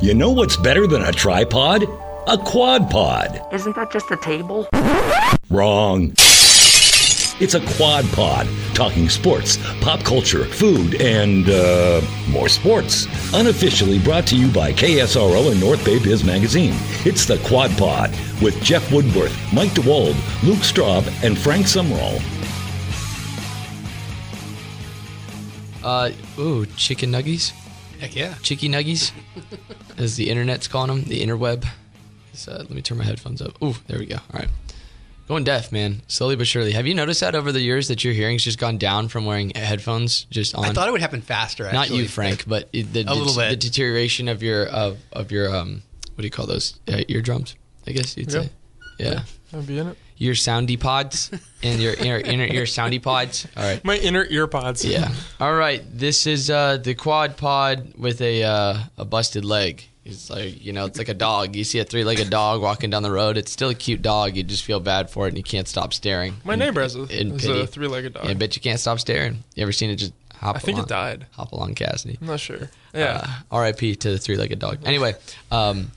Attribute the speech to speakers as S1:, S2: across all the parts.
S1: You know what's better than a tripod? A quad pod.
S2: Isn't that just a table?
S1: Wrong. It's a quad pod, talking sports, pop culture, food, and, uh, more sports. Unofficially brought to you by KSRO and North Bay Biz Magazine. It's the Quad Pod with Jeff Woodworth, Mike DeWald, Luke Straub, and Frank Sumrall.
S3: Uh, ooh, chicken nuggies?
S4: Heck yeah.
S3: Cheeky nuggies? As the internet's calling them, the interweb. So, let me turn my headphones up. Ooh, there we go. All right. Going deaf, man. Slowly but surely. Have you noticed that over the years that your hearing's just gone down from wearing headphones just on?
S4: I thought it would happen faster. Actually.
S3: Not you, Frank, but it- the,
S4: A little bit.
S3: the deterioration of your of of your um what do you call those uh, eardrums? I guess you'd
S5: Yeah.
S3: say. Yeah.
S5: I'd be in it.
S3: Your soundy pods and your inner inner ear soundy pods. All right.
S5: My inner ear pods.
S3: Yeah. All right. This is uh, the quad pod with a uh, a busted leg. It's like you know, it's like a dog. You see a three-legged dog walking down the road. It's still a cute dog. You just feel bad for it, and you can't stop staring.
S5: My
S3: in-
S5: neighbor has a, has a three-legged dog.
S3: Yeah, I bet you can't stop staring. You ever seen it just hop?
S5: I think
S3: along,
S5: it died.
S3: Hop along Cassidy.
S5: I'm not sure. Yeah.
S3: Uh, R.I.P. to the three-legged dog. Anyway, um,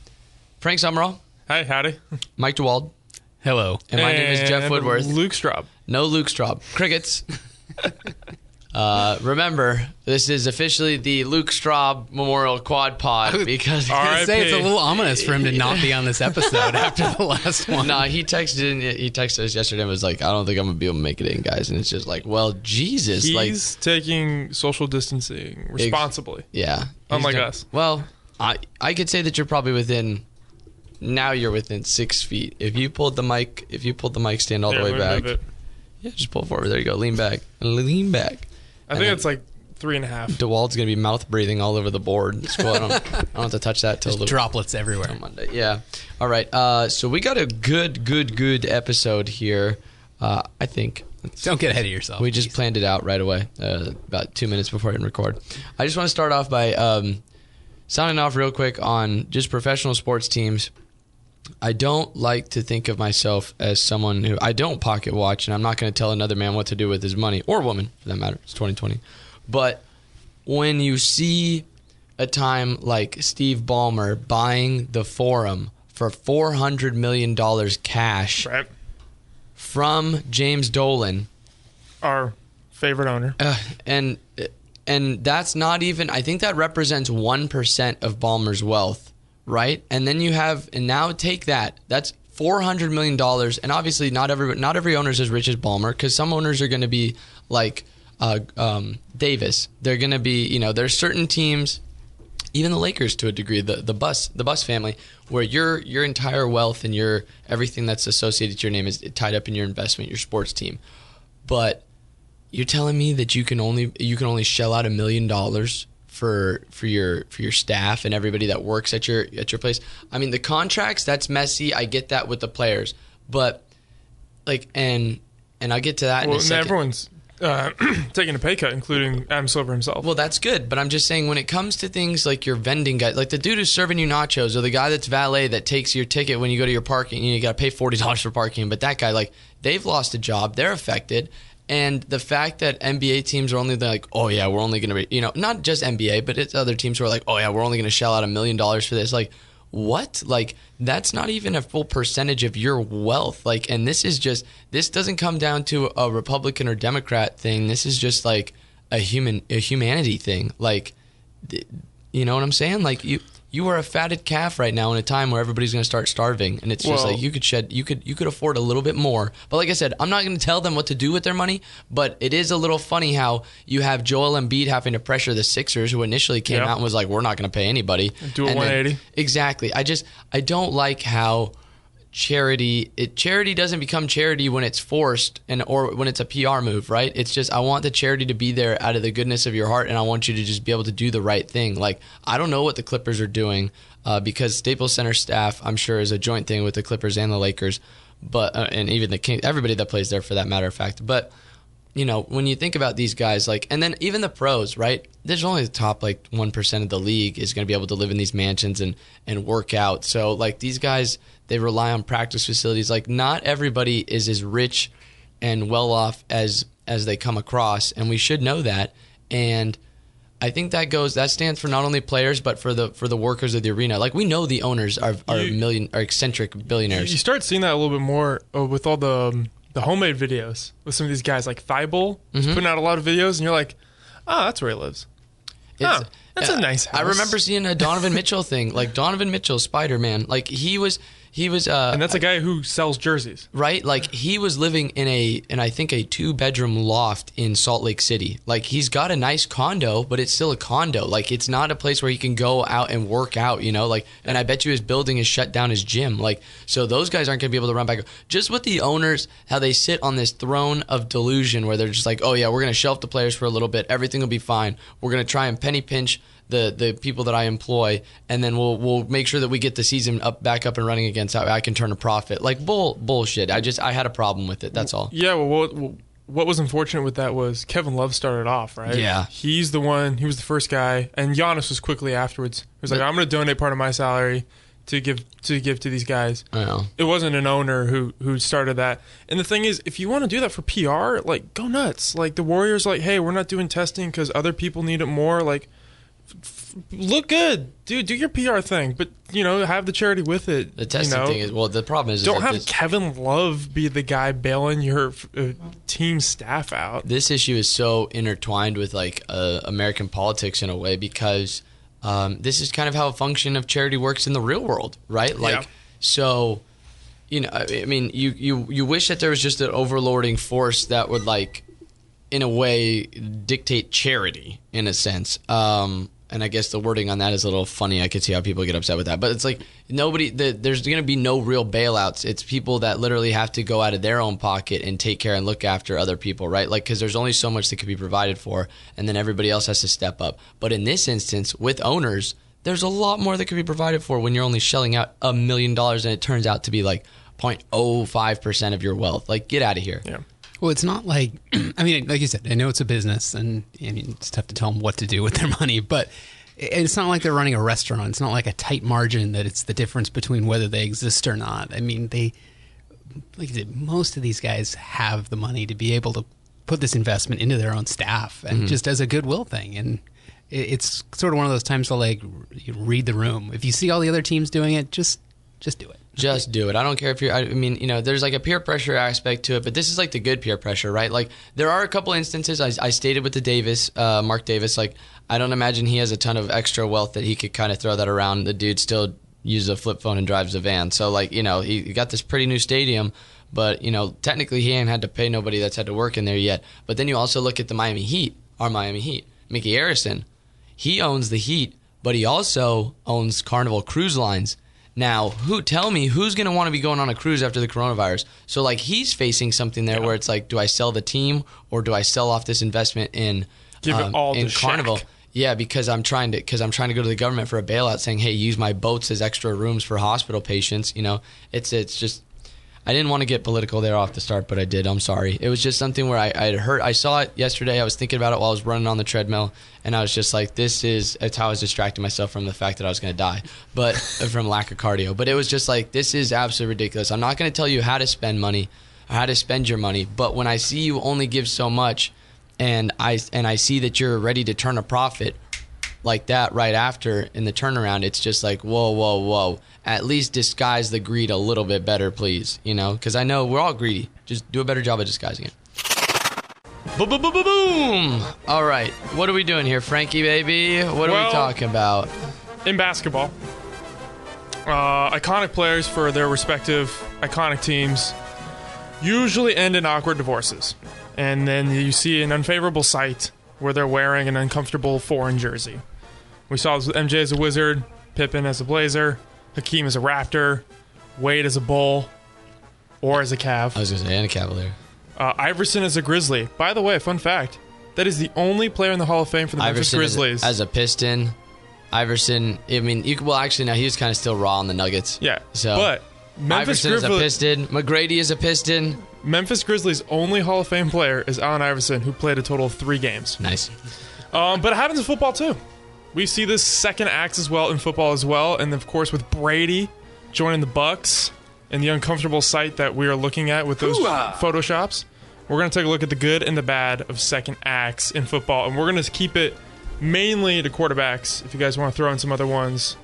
S3: Frank Sumrall,
S5: Hi, howdy.
S3: Mike DeWald,
S4: Hello.
S3: and my name is Jeff
S5: And
S3: Woodworth.
S5: Luke Straub.
S3: No Luke Straub. Crickets. uh, remember, this is officially the Luke Straub Memorial Quad Pod because
S4: I
S5: right.
S4: say it's a
S5: RIP.
S4: little ominous for him to not be on this episode after the last one.
S3: Nah, he texted in, he texted us yesterday and was like, I don't think I'm gonna be able to make it in, guys. And it's just like, well, Jesus,
S5: He's
S3: like,
S5: taking social distancing responsibly.
S3: yeah. He's
S5: Unlike us.
S3: Well, I I could say that you're probably within. Now you're within six feet. If you pulled the mic, if you pulled the mic stand all
S5: Here,
S3: the way back, yeah, just pull forward. There you go. Lean back. Lean back.
S5: I think it's like three and a half.
S3: DeWald's gonna be mouth breathing all over the board. So I don't, I don't have to touch that till the
S4: Droplets everywhere.
S3: till Monday. Yeah. All right. Uh, so we got a good, good, good episode here. Uh, I think
S4: Don't get ahead of yourself.
S3: we just
S4: please.
S3: planned it out right away, uh, about two minutes before I hit record. I just want to start off by um, sounding off real quick on just professional sports teams. I don't like to think of myself as someone who I don't pocket watch, and I'm not going to tell another man what to do with his money or woman for that matter. It's 2020, but when you see a time like Steve Ballmer buying the Forum for 400 million dollars cash
S5: Right.
S3: from James Dolan,
S5: Our favorite owner.
S3: uh, and and that's not even I think that represents 1% of Ballmer's wealth, right? And then you have and now take that. That's 400 million dollars and obviously not every not every owner is as rich as Ballmer cuz some owners are going to be like uh, um, Davis. They're going to be, you know, there's certain teams even the Lakers to a degree, the the Buss the Buss family, where your your entire wealth and your everything that's associated to your name is tied up in your investment, your sports team. But you're telling me that you can only you can only shell out a million dollars for for your for your staff and everybody that works at your at your place. I mean the contracts that's messy. I get that with the players, but like and and I'll get to that in
S5: Well,
S3: a second.
S5: everyone's uh, taking a pay cut, including Adam Silver himself.
S3: Well, that's good, but I'm just saying when it comes to things like your vending guy, like the dude who's serving you nachos, or the guy that's valet that takes your ticket when you go to your parking, you, know, you got to pay forty dollars for parking. But that guy, like, they've lost a job, they're affected, and the fact that NBA teams are only like, oh yeah, we're only going to be, you know, not just NBA, but it's other teams who are like, oh yeah, we're only going to shell out a million dollars for this, like. What? Like that's not even a full percentage of your wealth. Like and this is just this doesn't come down to a Republican or Democrat thing. This is just like a human a humanity thing. Like you know what I'm saying? Like you you are a fatted calf right now in a time where everybody's going to start starving and it's just
S5: Well-
S3: like you could shed you could you could afford a little bit more. But like I said, I'm not going to tell them what to do with their money, but it is a little funny how you have Joel Embiid having to pressure the Sixers who initially came
S5: Yeah.
S3: out and was like we're not going to pay anybody.
S5: Do a
S3: And then-
S5: 180.
S3: exactly. I just I don't like how charity it charity doesn't become charity when it's forced and or when it's a PR move, right? It's just I want the charity to be there out of the goodness of your heart and I want you to just be able to do the right thing. Like I don't know what the Clippers are doing uh, because Staples Center staff I'm sure is a joint thing with the Clippers and the Lakers, but uh, and even the King everybody that plays there for that matter of fact. But you know, when you think about these guys, like, and then even the pros, right? There's only the top like one percent of the league is going to be able to live in these mansions and and work out. So like these guys, they rely on practice facilities. Like, not everybody is as rich and well off as as they come across, and we should know that. And I think that goes that stands for not only players but for the for the workers of the arena. Like we know the owners are are
S5: You-
S3: million are eccentric billionaires.
S5: You start seeing that a little bit more uh, with all the um, the homemade videos with some of these guys like Thibault is
S3: Mm-hmm.
S5: putting out a lot of videos, and you're like, oh, that's where he lives.
S3: It's-
S5: Huh, that's a nice House.
S3: I remember seeing a Donovan Mitchell thing, like Donovan Mitchell, Spider Man. Like he was, he was, uh,
S5: And that's a guy who sells jerseys.
S3: right. Like he was living in a, in I think a two bedroom loft in Salt Lake City. Like he's got a nice condo, but it's still a condo. Like it's not a place where he can go out and work out. You know, like, and I bet you his building has shut down his gym. Like, so those guys aren't going to be able to run back. Just with the owners, how they sit on this throne of delusion, where they're just like, oh yeah, we're going to shelf the players for a little bit. Everything will be fine. We're going to try and penny pinch the the people that I employ, and then we'll we'll make sure that we get the season up back up and running again, so I can turn a profit. Like bull bullshit. I just I had a problem with it. That's all.
S5: Yeah, well, what, what was unfortunate with that was Kevin Love started off, right?
S3: Yeah.
S5: He's the one, he was the first guy, and Giannis was quickly afterwards. He was like,
S3: But-
S5: I'm going to donate part of my salary to give to give to these guys.
S3: I know.
S5: It wasn't an owner who who started that. And the thing is, if you want to do that for PR, like go nuts. Like the Warriors, like, hey, we're not doing testing because other people need it more. Like, look good, dude. Do your PR thing, but you know, have the charity with it.
S3: The testing
S5: you know?
S3: thing is well. The problem is, is
S5: Don't
S3: that
S5: have
S3: this,
S5: Kevin Love be the guy bailing your uh, team staff out.
S3: this issue is so intertwined with like uh, American politics in a way because um, this is kind of how a function of charity works in the real world, right? Like,
S5: Yeah.
S3: so you know, I I mean, you you you wish that there was just an overlording force that would like, in a way, dictate charity in a sense. Um, and I guess the wording on that is a little funny. I could see how people get upset with that, but it's like nobody. The, there's going to be no real bailouts. It's people that literally have to go out of their own pocket and take care and look after other people, right? Like because there's only so much that could be provided for, and then everybody else has to step up. But in this instance, with owners, there's a lot more that could be provided for when you're only shelling out a million dollars and it turns out to be like 0.05 percent of your wealth. Like get out of here.
S5: Yeah.
S4: Well, it's not like I mean, like you said, I know it's a business, and I mean, it's tough to tell them what to do with their money, but it's not like they're running a restaurant. It's not like a tight margin that it's the difference between whether they exist or not. I mean, they like said, most of these guys have the money to be able to put this investment into their own staff and mm-hmm. just as a goodwill thing. And it's sort of one of those times to like read the room. If you see all the other teams doing it, just just do it.
S3: Just do it. I don't care if you're. I mean, you know, there's like a peer pressure aspect to it, but this is like the good peer pressure, right? Like there are a couple instances. I, I stated with the Davis, uh, Mark Davis. Like I don't imagine he has a ton of extra wealth that he could kind of throw that around. The dude still uses a flip phone and drives a van. So like you know, he, got this pretty new stadium, but you know, technically he ain't had to pay nobody that's had to work in there yet. But then you also look at the Miami Heat, our Miami Heat, Micky Arison. He owns the Heat, but he also owns Carnival Cruise Lines. Now, who tell me who's going to want to be going on a cruise after the coronavirus? So, like, he's facing something there where it's like, do I sell the team or do I sell off this investment in
S5: Give it
S3: um,
S5: all
S3: in. Carnival? Yeah, because I'm trying to because I'm trying to go to the government for a bailout, saying, hey, use my boats as extra rooms for hospital patients. You know, it's it's just I didn't want to get political there off the start, but I did. I'm sorry. It was just something where I, I had heard, I saw it yesterday. I was thinking about it while I was running on the treadmill, and I was just like, this is, it's how I was distracting myself from the fact that I was going to die, but from lack of cardio. But it was just like, this is absolutely ridiculous. I'm not going to tell you how to spend money or how to spend your money, but when I see you only give so much, and I and I see that you're ready to turn a profit, like that right after in the turnaround, it's just like, whoa, whoa, whoa. At least disguise the greed a little bit better, please. You know, because I know we're all greedy. Just do a better job of disguising it. Boom, boom, boom, boom, boom. All right. What are we doing here, Frankie, baby? What are we talking about?
S5: in basketball, uh, iconic players for their respective iconic teams usually end in awkward divorces. And then you see an unfavorable sight where they're wearing an uncomfortable foreign jersey. We saw this with MJ as a Wizard, Pippen as a Blazer, Hakeem as a Raptor, Wade as a Bull, or as a calf.
S3: I was going to say, and a Cavalier.
S5: Uh, Iverson as a Grizzly. By the way, fun fact: that is the only player in the Hall of Fame for the Memphis
S3: Iverson as a,
S5: Grizzlies.
S3: as a Piston. Iverson, I mean, you could, well, actually, no, he was kind of still raw on the Nuggets.
S5: yeah,
S3: So,
S5: but Memphis
S3: Iverson is a
S5: Grizzlies.
S3: Piston. McGrady is a Piston.
S5: Memphis Grizzlies' only Hall of Fame player is Allen Iverson, who played a total of three games.
S3: Nice.
S5: Um, but it happens in football too. We see this second act as well in football as well, and of course with Brady joining the Bucks and the uncomfortable sight that we are looking at with those photoshops. We're going to take a look at the good and the bad of second acts in football, and we're going to keep it mainly to quarterbacks. If you guys want to throw in some other ones,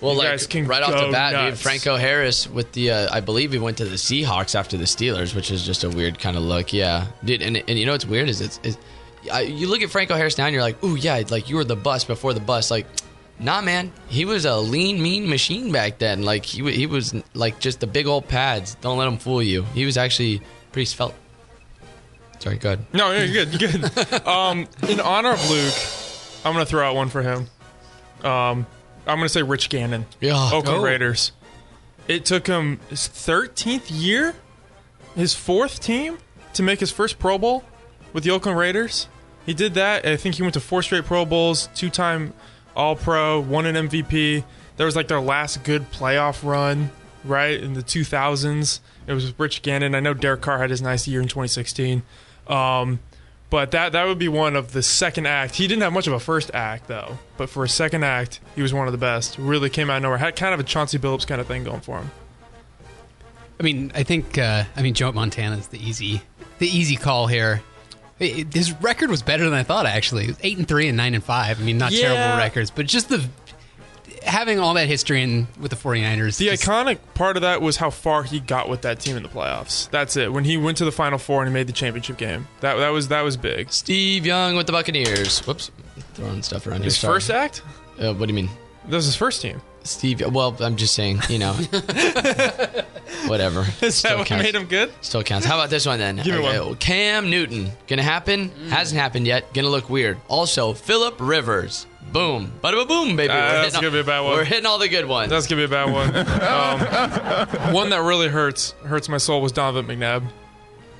S3: Well,
S5: You
S3: like
S5: guys can
S3: right off the bat, dude,
S5: nuts.
S3: Franco Harris with the, uh, I believe he went to the Seahawks after the Steelers, which is just a weird kind of look. Yeah, dude, and and you know what's weird is it's, it's I, you look at Franco Harris now and you're like, ooh yeah, like you were the bust before the bust. Like, nah, man, he was a lean, mean machine back then. Like he he was like just the big old pads. Don't let him fool you. He was actually pretty svelte. Sorry, go ahead.
S5: No, you're good. You're good. um, in honor of Luke, I'm gonna throw out one for him. Um, I'm gonna say Rich Gannon,
S3: Yeah.
S5: Oakland
S4: Oh.
S5: Raiders. It took him his 13th year, his fourth team, to make his first Pro Bowl with the Oakland Raiders. He did that. I think he went to four straight Pro Bowls, two-time All-Pro, won an MVP. That was like their last good playoff run, right in the 2000s. It was with Rich Gannon. I know Derek Carr had his nice year in 2016. Um, but that that would be one of the second act. He didn't have much of a first act though, but for a second act, he was one of the best. Really came out of nowhere. Had kind of a Chauncey Billups kind of thing going for him.
S4: I mean, I think uh, I mean Joe Montana is the easy the easy call here. It- it- his record was better than I thought. Actually, eight and three and nine and five. I mean, not
S5: Yeah.
S4: terrible records, but just the having all that history in with the 49ers.
S5: The
S4: just-
S5: iconic part of that was how far he got with that team in the playoffs. That's it. When he went to the Final Four and he made the championship game, that that was that was big.
S3: Steve Young with the Buccaneers. Whoops, throwing stuff around here.
S5: His first act.
S3: Uh, what do you mean?
S5: That was his first team.
S3: Steve. Well, I'm just saying, you know, whatever.
S5: Is
S3: Still
S5: that what
S3: counts.
S5: made him good?
S3: Still counts. How about this one then?
S5: Give me one.
S3: Uh, Cam Newton. Gonna happen? Hasn't happened yet. Gonna look weird. Also, Philip Rivers. Boom. Bada boom, baby.
S5: Uh, that's
S3: all-
S5: gonna be a bad one.
S3: We're hitting all the good ones.
S5: That's gonna be a bad one. Um, one that really hurts hurts my soul was Donovan McNabb,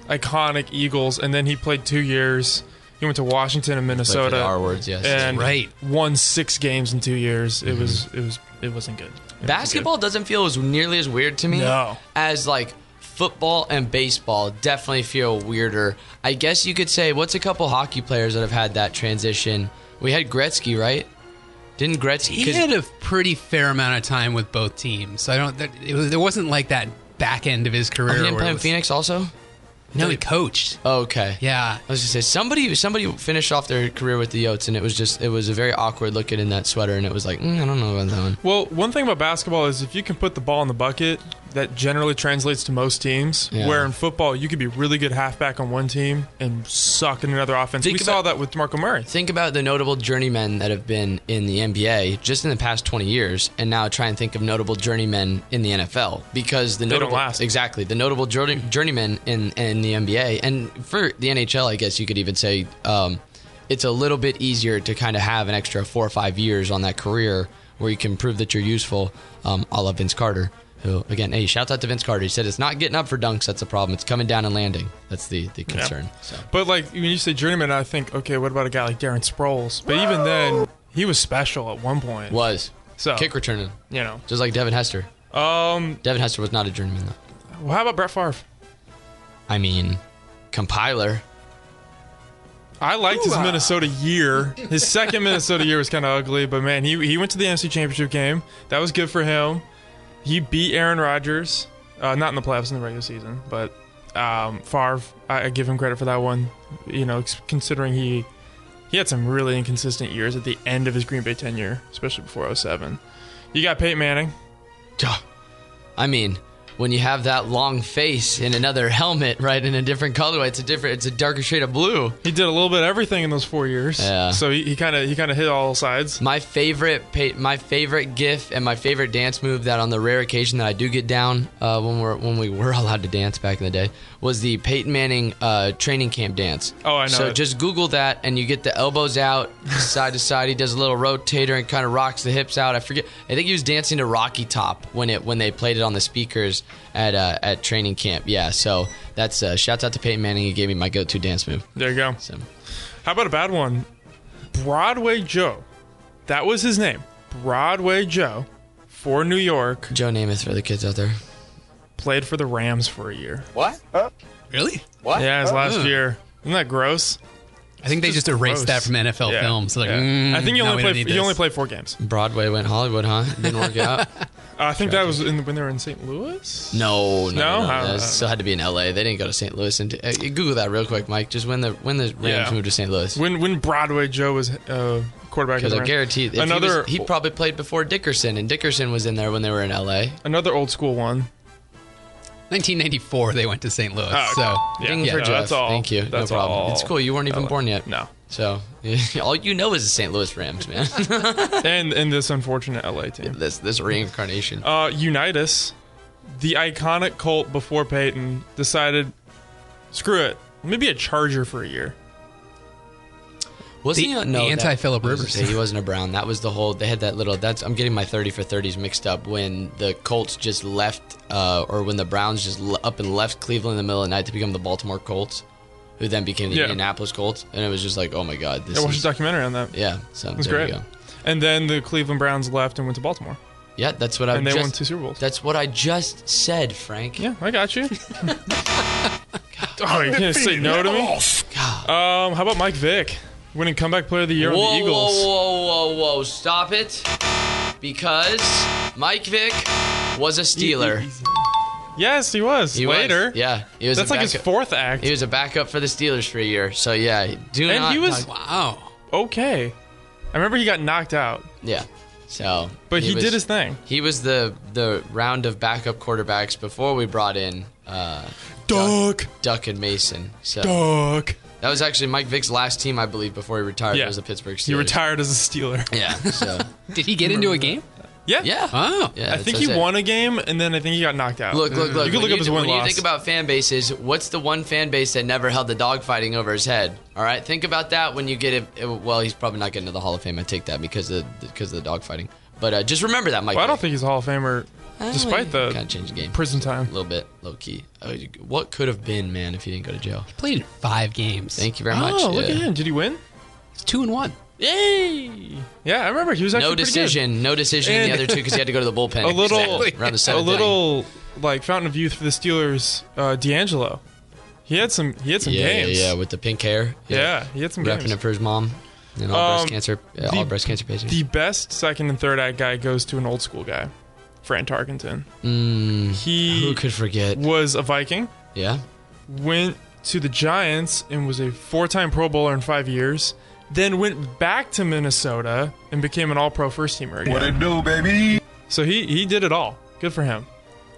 S5: iconic Eagles, and then he played two years. He went to Washington and Minnesota,
S3: the R words, yes.
S5: and
S4: Right.
S5: won six games in two years.
S3: Mm-hmm.
S5: It was it was it wasn't good. It wasn't
S3: Basketball doesn't feel as nearly as weird to me
S5: No.
S3: as like football and baseball definitely feel weirder. I guess you could say what's a couple hockey players that have had that transition? We had Gretzky, right? Didn't Gretzky?
S4: He had a pretty fair amount of time with both teams. So I don't. That, it was, there wasn't like that back end of his career.
S3: Oh, he didn't play in Phoenix also?
S4: No, he coached.
S3: Oh, okay.
S4: Yeah.
S3: I was gonna say somebody somebody finished off their career with the Yotes and it was just it was a very awkward looking in that sweater and it was like mm, I don't know about that one.
S5: Well, one thing about basketball is if you can put the ball in the bucket, that generally translates to most teams.
S3: Yeah.
S5: Where in football, you could be really good halfback on one team and suck in another offense.
S3: Think
S5: we saw
S3: about-
S5: that with Demarco Murray.
S3: Think about the notable journeymen that have been in the NBA just in the past 20 years, and now try and think of notable journeymen in the NFL because the
S5: They don't
S3: notable
S5: last.
S3: exactly the notable journey, journeymen in in the NBA and for the NHL, I guess you could even say um, it's a little bit easier to kind of have an extra four or five years on that career where you can prove that you're useful. Um, a la Vince Carter. Who again? Hey, shouts out to Vince Carter. He said it's not getting up for dunks. That's the problem. It's coming down and landing. That's the the concern. So.
S5: But like when you say journeyman, I think, okay, what about a guy like Darren Sproles? But even then, he was special at one point.
S3: Was
S5: So
S3: kick returning,
S5: you know.
S3: just like Devin Hester.
S5: Um,
S3: Devin Hester was not a journeyman though.
S5: well, how about Brett Favre?
S3: I mean, compiler.
S5: I liked his Minnesota year. His second Minnesota year was kind of ugly, but man, he he went to the NFC Championship game. That was good for him. He beat Aaron Rodgers, uh, not in the playoffs in the regular season, but um, Favre. I, give him credit for that one. You know, considering he he had some really inconsistent years at the end of his Green Bay tenure, especially before 07. You got Peyton Manning.
S3: I mean, when you have that long face in another helmet, right, in a different colorway, it's a different, it's a darker shade of blue.
S5: He did a little bit of everything in those four years.
S3: Yeah.
S5: So he kind of he kind of hit all sides.
S3: My favorite, my favorite GIF and my favorite dance move that on the rare occasion that I do get down uh, when we're when we were allowed to dance back in the day was the Peyton Manning uh, training camp dance.
S5: Oh, I know
S3: So
S5: it.
S3: just Google that and you get the elbows out side to side. He does a little rotator and kind of rocks the hips out. I forget. I think he was dancing to Rocky Top when it when they played it on the speakers at uh, at training camp. Yeah. So that's uh, shouts out to Peyton Manning. He gave me my go-to dance move.
S5: There you go.
S3: So
S5: How about a bad one? Broadway Joe. That was his name. Broadway Joe for New York.
S3: Joe Namath for the kids out there.
S5: Played for the Rams for a year.
S3: What?
S4: Really?
S3: What?
S5: Yeah, his last year. Isn't that gross?
S4: I think they just erased
S5: gross.
S4: that from NFL
S5: Yeah,
S4: films. Like,
S5: yeah.
S4: mm,
S5: I think he only
S4: we don't
S5: played. He only
S4: this.
S5: played four games.
S3: Broadway went Hollywood, huh? Didn't work out.
S5: Uh, I think that was in, when they were in St. Louis.
S3: No, no,
S5: No?
S3: no.
S5: How-
S3: That still had to be in L.A. They didn't go to St. Louis. And uh, Google that real quick, Mike. Just when the when the Rams
S5: Yeah.
S3: moved to St. Louis.
S5: When when Broadway Joe was uh, quarterback.
S3: Because
S5: the
S3: I guarantee
S5: another
S3: he, was, he probably played before Dickerson, and Dickerson was in there when they were in L.A.
S5: another old school one.
S4: 1994, they went to St. Louis.
S5: Oh,
S4: So
S5: Yeah. Yeah, no, that's all.
S3: Thank you.
S5: That's
S3: no problem.
S5: all.
S3: It's cool. You weren't even born yet.
S5: No,
S3: So all you know is the St. Louis Rams, man.
S5: and and this unfortunate LA team.
S3: this this reincarnation.
S5: Uh, Unitas, the iconic cult before Peyton, decided, screw it, let me be a Charger for a year.
S3: Was
S4: The-
S3: he no,
S4: the
S3: anti
S4: Philip
S3: I was
S4: Rivers.
S3: He wasn't a Brown. That was the whole. They had that little. That's. I'm getting my 30 for 30s mixed up when the Colts just left, uh, or when the Browns just l- up and left Cleveland in the middle of the night to become the Baltimore Colts, who then became the
S5: Yeah.
S3: Indianapolis Colts, and it was just like, oh my god, this
S5: I watched
S3: is
S5: a documentary on that.
S3: yeah. So
S5: It was
S3: there
S5: great.
S3: you go.
S5: And then the Cleveland Browns left and went to Baltimore,
S3: Yeah, that's what I
S5: and they
S3: just.
S5: won two Super Bowls.
S3: That's what I just said, Frank.
S5: Yeah, I got you. oh, you can't say no to me. Um, how about Mike Vick winning comeback player of the year
S3: Whoa,
S5: on the Eagles?
S3: whoa, whoa, whoa, whoa! Stop it, because Mike Vick was a Steeler.
S5: Yes, he was.
S3: He was.
S5: Later,
S3: yeah, he was.
S5: that's like his fourth act.
S3: He was a backup for the Steelers for a year. So yeah, do
S5: And
S3: not.
S5: he was-
S4: wow.
S5: okay. I remember he got knocked out,
S3: yeah. So,
S5: but he,
S3: was-
S5: did his thing.
S3: He was the the round of backup quarterbacks before we brought in uh,
S5: Duck,
S3: Duck and Mason. So
S5: duck.
S3: That was actually Mike Vick's last team, I believe, before he retired.
S5: Yeah.
S3: It was the Pittsburgh Steelers.
S5: He retired as a Steeler.
S3: Yeah. So
S4: Did he get into a game?
S5: Yeah,
S3: yeah.
S4: Oh.
S3: Yeah.
S5: I think he
S3: it.
S5: won a game, and then I think he got knocked out.
S3: Look, look, look.
S5: You can
S3: when
S5: look up his win
S3: When you think about fan bases, what's the one fan base that never held the dogfighting over his head? All right, think about that when you get it. Well, he's probably not getting to the Hall of Fame. I take that because of because of the dogfighting. But uh, just remember that, Mike.
S5: well, I don't think he's a Hall of Famer, despite the
S3: kind of changed the game
S5: prison time.
S3: a little bit, low key. Uh, what could have been, man, if he didn't go to jail?
S4: Played in five games.
S3: Thank you very much.
S5: Oh, look
S3: Yeah.
S5: at him! Did he win?
S4: It's two and one.
S3: Yay!
S5: Yeah, I remember he was actually
S3: No
S5: pretty good.
S3: decision. No decision in the
S5: And-
S3: other two because he had to go to the bullpen.
S5: A little,
S3: Exactly, around the
S5: a
S3: seventh
S5: little like fountain of youth for the Steelers. Uh, D'Angelo, he had some, he had some
S3: inning. Yeah,
S5: games.
S3: yeah, yeah, with the pink hair.
S5: Yeah, he had some
S3: repping
S5: games.
S3: it for his mom and all breast
S5: Um,
S3: cancer, uh, all
S5: the-
S3: breast cancer patients.
S5: The best second and third act guy goes to an old school guy, Fran Tarkenton.
S3: Mm,
S5: He
S3: who could forget?
S5: was a Viking,
S3: Yeah.
S5: went to the Giants and was a four-time Pro Bowler in five years. Then went back to Minnesota and became an All-Pro first teamer again.
S2: What it do, baby?
S5: So he he did it all. Good for him.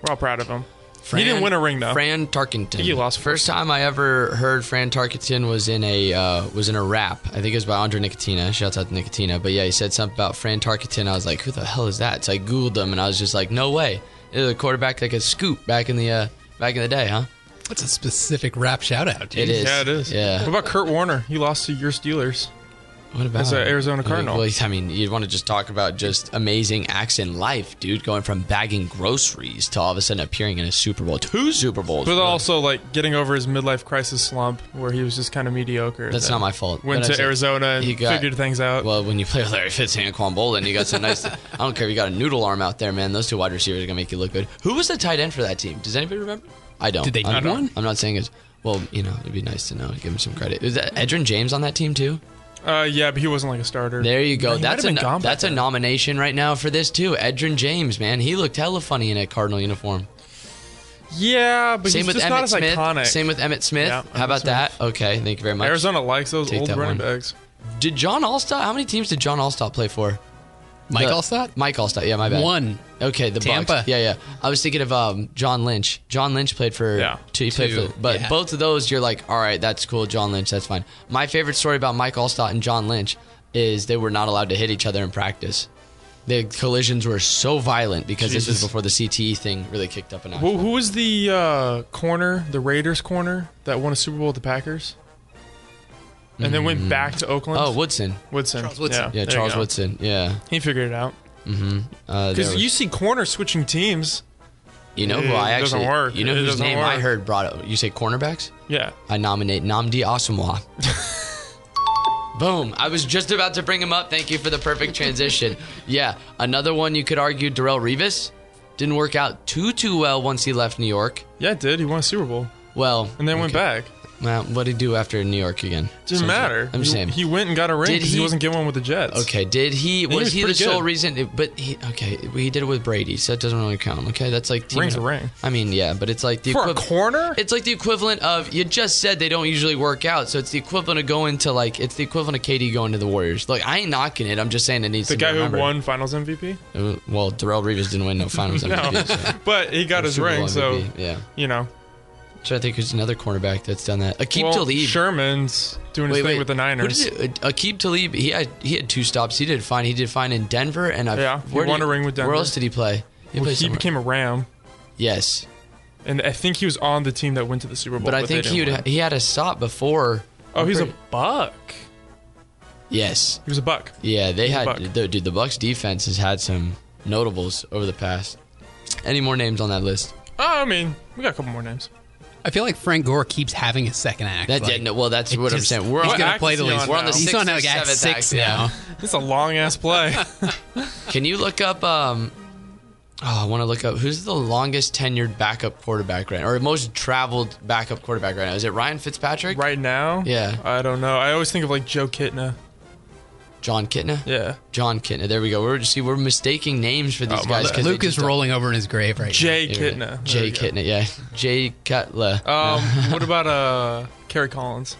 S5: We're all proud of him.
S3: Fran,
S5: he didn't win a ring though.
S3: Fran Tarkenton.
S5: he lost
S3: First time I ever heard Fran Tarkenton was in a uh, was in a rap. I think it was by Andre Nickatina. Shouts out to Nicotina. But yeah, he said something about Fran Tarkenton. I was like, who the hell is that? So I googled him and I was just like, no way. It was a quarterback like a scoop back in the uh, back in the day, huh?
S4: That's a specific rap shout out.
S3: It is.
S5: Yeah, it is.
S3: Yeah.
S5: What about Kurt Warner? He lost to your Steelers.
S3: What about
S5: As a Arizona Cardinal.
S3: Well, I mean, you'd want to just talk about just amazing acts in life, dude. Going from bagging groceries to all of a sudden appearing in a Super Bowl, two Super Bowls.
S5: But
S3: bro.
S5: also like getting over his midlife crisis slump where he was just kind of mediocre.
S3: That's not my fault.
S5: Went
S3: But
S5: to Arizona and
S3: he got-
S5: figured things out.
S3: Well, when you play with Larry Fitz and Anquan Boldin, you got some nice. I don't care if you got a noodle arm out there, man. Those two wide receivers are gonna make you look good. Who was the tight end for that team? Does anybody remember? I don't.
S4: Did they
S3: I'm,
S4: one?
S3: I'm not saying it's. Well, you know, it'd be nice to know. Give him some credit. Is that Edgerrin James on that team too?
S5: Uh, yeah, but he wasn't like a starter.
S3: There you go.
S5: Might
S3: that's a
S5: back
S3: that's a nomination right now for this too. Edgerrin James, man, he looked hella funny in a Cardinal uniform.
S5: Yeah, but
S3: Same
S5: he's
S3: with
S5: just
S3: Emmitt
S5: not as
S3: Smith.
S5: iconic.
S3: Same with Emmitt Smith.
S5: Yeah,
S3: How about
S5: Smith.
S3: that? Okay, thank you very much.
S5: Arizona likes those
S3: Take
S5: old running
S3: one.
S5: backs.
S3: Did John Alstott? How many teams did John Alstott play for?
S4: Mike
S3: The-
S4: Alstott?
S3: Mike Alstott. Yeah, my bad.
S4: One.
S3: Okay, the
S4: Tampa.
S3: Bucks. Yeah, yeah. I was thinking of um, John Lynch. John Lynch played for
S5: Yeah.
S3: two. He played
S4: Two,
S3: for, but
S4: yeah.
S3: both of those, you're like, all right, that's cool. John Lynch, that's fine. My favorite story about Mike Alstott and John Lynch is they were not allowed to hit each other in practice. The collisions were so violent because this was before the CTE thing really kicked up an
S5: Who, who was the uh, corner, the Raiders corner that won a Super Bowl with the Packers, and then went back to Oakland?
S3: Oh, Woodson.
S5: Woodson.
S4: Charles Woodson.
S3: Yeah,
S5: there you
S3: Charles
S5: go.
S3: Woodson. Yeah.
S5: He figured it out.
S3: Uh, there
S5: Because
S3: was-
S5: you see corner switching teams.
S3: you know who
S5: it
S3: I
S5: doesn't
S3: actually,
S5: work.
S3: you know
S5: It
S3: whose
S5: doesn't
S3: name I
S5: work.
S3: heard brought up. You say cornerbacks?
S5: Yeah.
S3: I nominate Nnamdi Asomugha. Boom. I was just about to bring him up. Thank you for the perfect transition. Yeah, another one you could argue Darrelle Revis didn't work out too too well once he left New York.
S5: Yeah, it did. He won a Super Bowl
S3: Well,
S5: and then went
S3: okay.
S5: back.
S3: Well, what did he do after New York again?
S5: Doesn't matter.
S3: I'm just
S5: he,
S3: saying.
S5: he went and got a ring
S3: Did
S5: because he,
S3: he-
S5: wasn't getting one with the Jets.
S3: Okay, did he was
S5: was
S3: he the
S5: pretty
S3: sole
S5: good.
S3: reason? But he okay, he did it with Brady, so that doesn't really count. Okay, that's like teaming
S5: Ring's a
S3: up-
S5: ring.
S3: I mean, yeah, but it's like the
S5: For a
S3: equiv-
S5: corner?
S3: It's like the equivalent of you just said they don't usually work out, so it's the equivalent of going to like it's the equivalent of KD going to the Warriors. Like I ain't knocking it, I'm just saying it needs
S5: The
S3: to
S5: guy
S3: be
S5: who
S3: remembered.
S5: won Finals MVP?
S3: Uh, Well, Darrelle Revis didn't win no Finals MVP. so-
S5: but he got his
S3: Super Bowl
S5: ring, so
S3: MVP, yeah.
S5: you know.
S3: So I think there's another cornerback that's done that. Akeem
S5: well,
S3: Talib.
S5: Sherman's doing his
S3: Wait,
S5: thing
S3: wait.
S5: with the Niners.
S3: uh, Aqib Talib, he had he had two stops. He did fine. He did fine in Denver, and I
S5: Yeah, he won a ring with Denver.
S3: Where else did he play? He,
S5: Well,
S3: played
S5: he became a Ram,
S3: yes,
S5: and I think he was on the team that went to the Super Bowl.
S3: but I
S5: they
S3: think he would,
S5: win.
S3: he had a stop before.
S5: Oh,
S3: I'm
S5: he's a buck.
S3: yes,
S5: He was a buck.
S3: yeah. They had the, dude. The Bucks defense has had some notables over the past. Any more names on that list?
S5: Oh, I mean, we got a couple more names.
S4: I feel like Frank Gore keeps having a second act.
S3: That
S4: like,
S3: yeah, no, well, that's
S4: it
S3: what I'm saying. We're
S4: he's gonna play the
S5: he
S4: least.
S3: we're on the
S5: now?
S4: He's
S3: sixth
S4: on
S3: or
S4: like act
S3: seventh
S4: six
S3: act, yeah.
S4: now.
S5: It's a long ass play.
S3: Can you look up? Um, oh, I want to look up who's the longest tenured backup quarterback right, or most traveled backup quarterback right now? Is it Ryan Fitzpatrick?
S5: right now,
S3: Yeah.
S5: I don't know. I always think of like Joe Kitna.
S3: John Kitna.
S5: Yeah,
S3: John Kitna. There we go. We're just see we're mistaking names for these
S5: Oh,
S3: guys.
S5: bad.
S3: 'cause they
S4: Luke is rolling over in his grave right now.
S5: Jay
S3: Yeah,
S5: Kitna. There
S3: Jay
S5: we go.
S3: Kitna. Yeah. Jay Cutler.
S5: Um, what about uh Kerry Collins?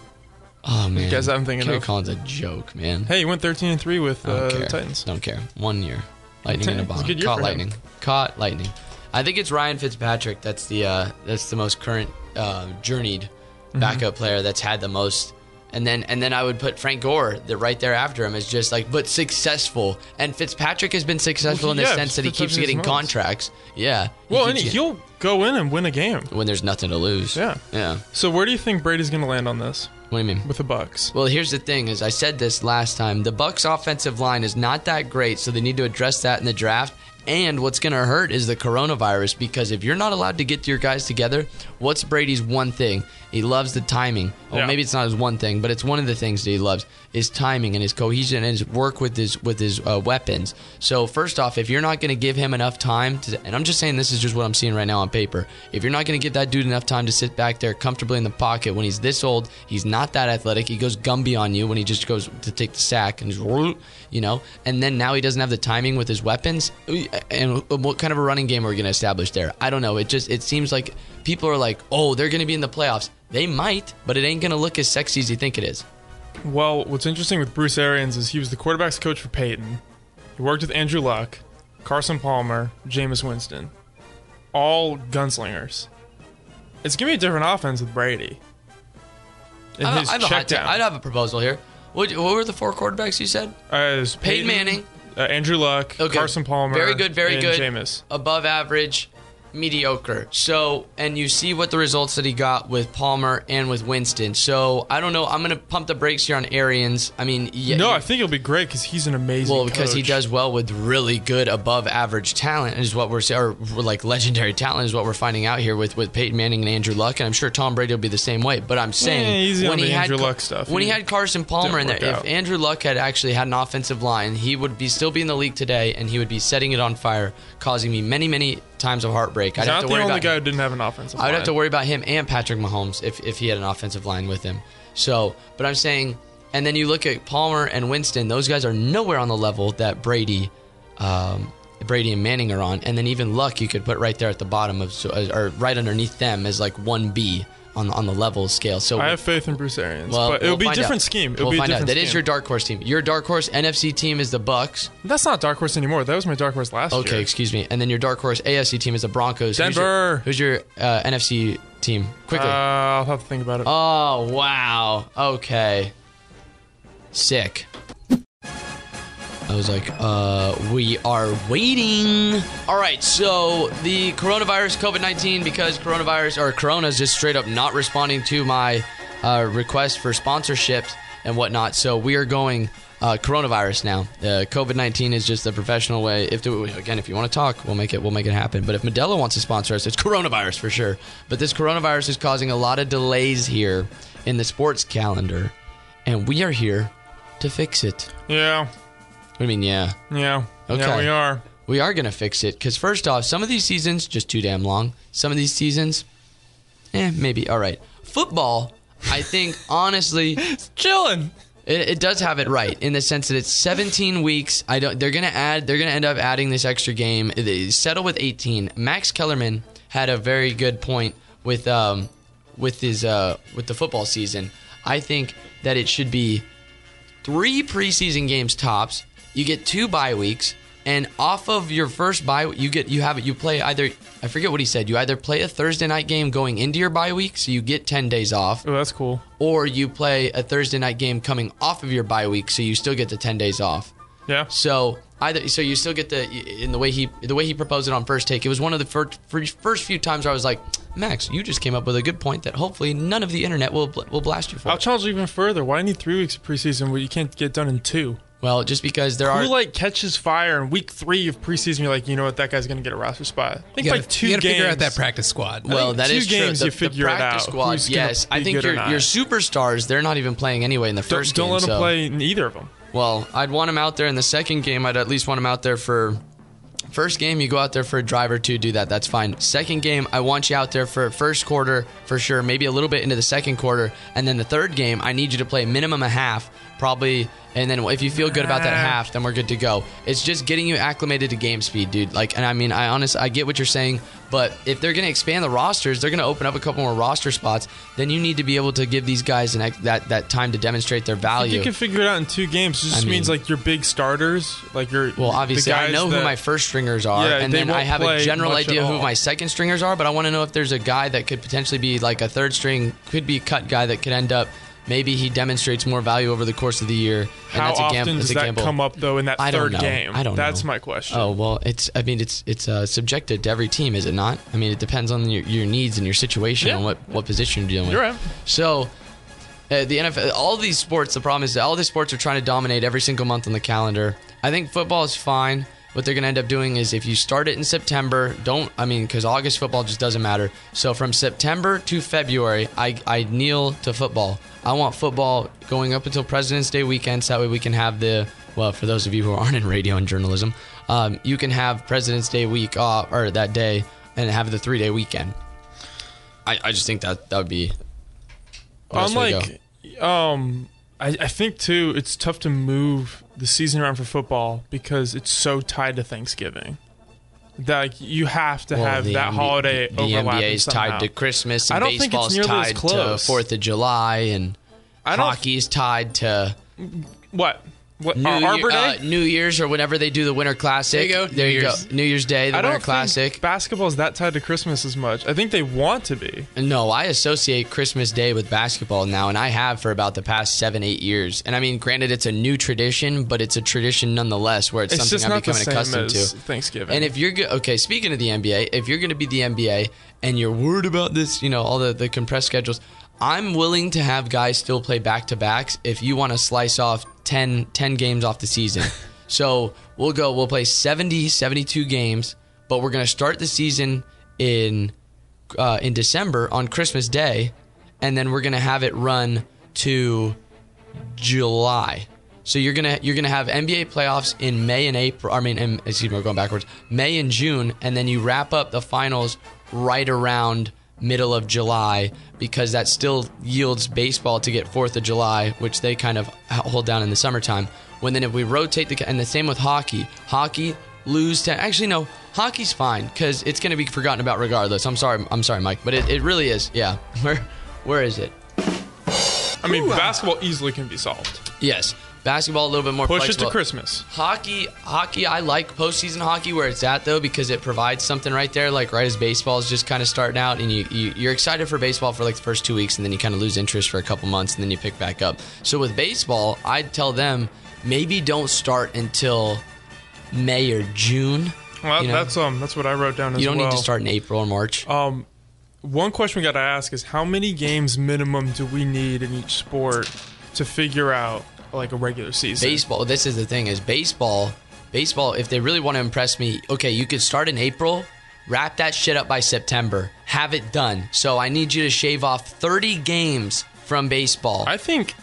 S3: oh man.
S5: Guys, I'm thinking
S3: Kerry
S5: of-
S3: Collins a joke, man.
S5: Hey, you went 13 and three with uh, the. Titans.
S3: Don't care. One year. Lightning in a
S5: It's a
S3: bomb.
S5: good year
S3: Caught lightning. Caught lightning. I think it's Ryan Fitzpatrick. That's the uh, that's the most current uh, journeyed
S5: Mm-hmm.
S3: backup player that's had the most. And then and then I would put Frank Gore that right there after him is just like but successful. And Fitzpatrick has been successful
S5: Well,
S3: in the
S5: yeah,
S3: sense that he keeps getting contracts. Yeah. He
S5: Well, and
S3: keeps
S5: he'll go in and win a game.
S3: when there's nothing to lose.
S5: Yeah.
S3: Yeah.
S5: So where do you think Brady's going to land on this
S3: What do you mean?
S5: with the Bucks?
S3: Well, here's the thing: as I said this last time. The Bucks' offensive line is not that great, so they need to address that in the draft. And what's going to hurt is the coronavirus because if you're not allowed to get your guys together, what's Brady's one thing? He loves the timing. Well,
S5: Yeah.
S3: maybe it's not his one thing, but it's one of the things that he loves is timing and his cohesion and his work with his with his uh, weapons. So first off, if you're not going to give him enough time to, and I'm just saying this is just what I'm seeing right now on paper. If you're not going to give that dude enough time to sit back there comfortably in the pocket when he's this old, he's not that athletic. He goes Gumby on you when he just goes to take the sack and just, you know, and then now he doesn't have the timing with his weapons. And what kind of a running game are we going to establish there? I don't know. It just it seems like people are like, oh, they're going to be in the playoffs. They might, but it ain't going to look as sexy as you think it is.
S5: Well, what's interesting with Bruce Arians is he was the quarterbacks coach for Peyton. He worked with Andrew Luck, Carson Palmer, Jameis Winston. All gunslingers. It's going to be a different offense with Brady.
S3: I,
S5: his
S3: I have
S5: check down.
S3: I'd have a proposal here. What, what were the four quarterbacks you said?
S5: As
S3: Peyton Manning.
S5: uh, Andrew Luck,
S3: Okay.
S5: Carson Palmer,
S3: Very good, very
S5: and
S3: good.
S5: Jameis.
S3: Above average, mediocre. So, and you see what the results that he got with Palmer and with Winston. So, I don't know. I'm going to pump the brakes here on Arians. I mean, yeah.
S5: No, I think it'll be great because he's an amazing.
S3: well, because he does well with really good above average talent is what we're or like legendary talent is what we're finding out here with with Peyton Manning and Andrew Luck, and I'm sure Tom Brady will be the same way. But I'm saying
S5: easy
S3: when he
S5: the
S3: had
S5: Andrew Luck stuff.
S3: when he
S5: He
S3: had Carson Palmer in there,
S5: didn't
S3: if. Andrew Luck had actually had an offensive line, he would be still be in the league today, and he would be setting it on fire, causing me many many times of heartbreak.
S5: He's
S3: I'd have
S5: not
S3: to
S5: the
S3: worry
S5: only
S3: about
S5: guy who didn't have an offensive.
S3: I would have to worry about him and Patrick Mahomes if, if he had an offensive line with him. So, but I'm saying, and then you look at Palmer and Winston; those guys are nowhere on the level that Brady, um, Brady and Manning are on. And then even Luck, you could put right there at the bottom of, so, or right underneath them as like one B on on the level scale. So
S5: I have faith in Bruce Arians,
S3: well,
S5: but it'll
S3: we'll
S5: be a different
S3: out.
S5: scheme. It'll
S3: we'll
S5: be a
S3: find out.
S5: different
S3: That
S5: scheme.
S3: is your dark horse team. Your dark horse NFC team is the Bucks.
S5: That's not dark horse anymore. That was my dark horse last
S3: Okay,
S5: year.
S3: Okay, excuse me. And then your dark horse AFC team is the Broncos. Who's your-
S5: Denver.
S3: Who's your, uh, NFC team? Quickly.
S5: Uh, I'll have to think about it.
S3: Oh, wow. Okay. Sick. I was like, uh, we are waiting. All right, so the coronavirus, COVID 19, because coronavirus or Corona is just straight up not responding to my uh, request for sponsorships and whatnot. So we are going uh, coronavirus now. Uh, COVID 19 is just the professional way. If to, again, if you want to talk, we'll make it. We'll make it happen. But if Modelo wants to sponsor us, it's coronavirus for sure. But this coronavirus is causing a lot of delays here in the sports calendar, and we are here to fix it.
S5: yeah,
S3: I mean, yeah.
S5: yeah, yeah. We are.
S3: We are going to fix it because, first off, some of these seasons just too damn long. Some of these seasons, eh, maybe. All right. Football, I think honestly, it's
S5: Chilling.
S3: it, it does have it right in the sense that it's 17 weeks. I don't. They're gonna add. They're gonna end up adding this extra game. They settle with 18. Max Kellerman had a very good point with um with his uh with the football season. I think that it should be three preseason games tops. You get two bye weeks, and off of your first bye, you get you have it. you play either. I forget what he said. You either play a Thursday night game going into your bye week, so you get 10 days off,
S5: Oh, that's cool.
S3: or you play a Thursday night game coming off of your bye week, so you still get the 10 days off.
S5: Yeah.
S3: So either so you still get the in the way he the way he proposed it on first take. It was one of the first first few times where I was like, Max, you just came up with a good point that hopefully none of the internet will will blast you for.
S5: I'll challenge you even further. Why do you need three weeks of preseason where you can't get done in two?
S3: Well, just because there are
S5: Who like catches fire in week three of preseason? You're like, you know what, that guy's gonna get a roster spot. I think
S4: You
S5: by
S4: gotta,
S5: two
S4: you gotta
S5: games.
S4: figure out that practice squad.
S3: Well, that is true.
S5: games
S3: The,
S5: you
S3: the
S5: figure it
S3: practice
S5: out.
S3: squad, yes. I think your your superstars, they're not even playing anyway in the
S5: Don't,
S3: first
S5: don't
S3: game.
S5: let them
S3: so-
S5: play in either of them.
S3: Well, I'd want him out there in the second game. I'd at least want him out there for first game. You go out there for a drive or two, do that. That's fine. Second game, I want you out there for first quarter for sure, maybe a little bit into the second quarter, and then the third game, I need you to play minimum a half, probably. And then if you feel good about that half, then we're good to go. It's just getting you acclimated to game speed, dude. Like, and I mean, I honestly, I get what you're saying, but if they're going to expand the rosters, they're going to open up a couple more roster spots. Then you need to be able to give these guys an, that that time to demonstrate their value.
S5: you can figure it out in two games, it just
S3: I mean-
S5: means like your big starters, like your
S3: Well, obviously, I know who my first stringers are,
S5: Yeah,
S3: and then I have a general idea who my second stringers are. But I want to know if there's a guy that could potentially be like a third string, could be a cut guy that could end up. Maybe he demonstrates more value over the course of the year. And
S5: How
S3: that's a
S5: often
S3: gamble.
S5: does that
S3: gamble.
S5: come up though in that
S3: I
S5: third game?
S3: I don't
S5: That's
S3: know.
S5: my question.
S3: Oh well, it's. I mean, it's it's uh, subjective to every team, is it not? I mean, it depends on your, your needs and your situation
S5: Yeah.
S3: and what what position you're dealing with.
S5: You're right.
S3: So, uh, the NFL, all these sports, the problem is that all these sports are trying to dominate every single month on the calendar. I think football is fine. What they're going to end up doing is if you start it in September, don't, I mean, because August football just doesn't matter. So from September to February, I, I kneel to football. I want football going up until President's Day weekend so that way we can have the, well, for those of you who aren't in radio and journalism, um, you can have President's Day week off, or that day, and have the three day weekend. I, I just think that that would be. the best way to go.
S5: Unlike, um, I, I think too, it's tough to move the season around for football because it's so tied to Thanksgiving. That like, you have to
S3: Well,
S5: have
S3: the
S5: that holiday
S3: The
S5: overlapping
S3: NBA is tied to Christmas,
S5: I don't think it's
S3: baseball's
S5: nearly as
S3: tied to
S5: close.
S3: Fourth of July, and
S5: I
S3: hockey's tied to
S5: What? What?
S3: New,
S5: uh, Arbor Day?
S3: uh, New Year's or whenever they do the Winter Classic.
S4: There you go.
S3: There
S4: New
S3: you
S4: Year's.
S3: go. New Year's Day, the
S5: I don't
S3: Winter
S5: think
S3: Classic.
S5: basketball is that tied to Christmas as much. I think they want to be.
S3: No, I associate Christmas Day with basketball now, and I have for about the past seven, eight years. And I mean, granted, it's a new tradition, but it's a tradition nonetheless, where it's,
S5: It's
S3: something I'm becoming accustomed to.
S5: Thanksgiving.
S3: And if you're go- okay, speaking of the NBA, if you're going to be the NBA and you're worried about this, you know, all the, the compressed schedules, I'm willing to have guys still play back to backs if you want to slice off 10, 10 games off the season. so we'll go, we'll play 70, 72 games, but we're going to start the season in uh, in December on Christmas Day, and then we're going to have it run to July. So you're gonna you're gonna have NBA playoffs in May and April. I mean, in, excuse me, we're going backwards. May and June, and then you wrap up the finals right around middle of July because that still yields baseball to get Fourth of July, which they kind of hold down in the summertime. When then if we rotate the and the same with hockey, hockey lose to actually no hockey's fine because it's going to be forgotten about regardless. I'm sorry, I'm sorry, Mike, but it, it really is. Yeah, where where is it?
S5: I mean, basketball easily can be solved.
S3: Yes, basketball a little bit more
S5: Push
S3: flexible.
S5: it to Christmas.
S3: Hockey, hockey, I like postseason hockey where it's at though because it provides something right there. Like right as baseball is just kind of starting out, and you, you you're excited for baseball for like the first two weeks, and then you kind of lose interest for a couple months, and then you pick back up. So with baseball, I'd tell them maybe don't start until May or June.
S5: Well,
S3: You know?
S5: that's um, that's what I wrote down as well.
S3: You don't
S5: well.
S3: need to start in April or March.
S5: Um, one question we got to ask is how many games minimum do we need in each sport to figure out like a regular season?
S3: baseball this is the thing is baseball baseball if they really want to impress me okay you could start in april wrap that shit up by september have it done so i need you to shave off 30 games from baseball
S5: I think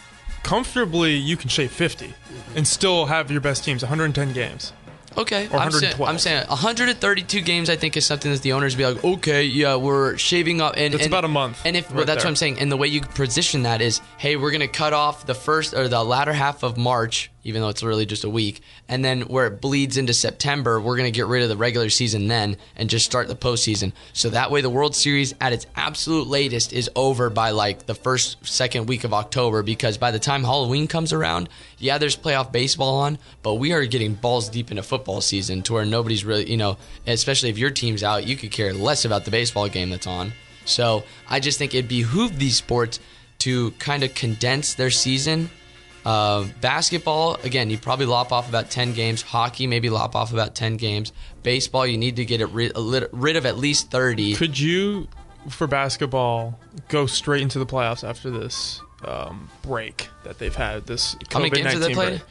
S5: comfortably you can shave 50 and still have your best teams 110 games.
S3: Okay,
S5: Or
S3: I'm saying, I'm saying 132 games. I think is something that the owners be like, okay, yeah, we're shaving up, and and-
S5: about a month
S3: And if
S5: right
S3: well, that's
S5: there.
S3: what I'm saying, and the way you position that is, hey, we're gonna cut off the first or the latter half of March, even though it's really just a week, and then where it bleeds into September, we're gonna get rid of the regular season then and just start the postseason. So that way, the World Series at its absolute latest is over by like the first second week of October, because by the time Halloween comes around, yeah, there's playoff baseball on, but we are getting balls deep into football season to where nobody's really, you know, especially if your team's out, you could care less about the baseball game that's on. So I just think it behooved these sports to kind of condense their season. Uh, basketball, again, you probably lop off about 10 games. Hockey, maybe lop off about 10 games. Baseball, you need to get it rid, rid of at least 30.
S5: Could you, for basketball, go straight into the playoffs after this um, break that they've had? This COVID
S3: games have they
S5: nineteen
S3: played?
S5: break.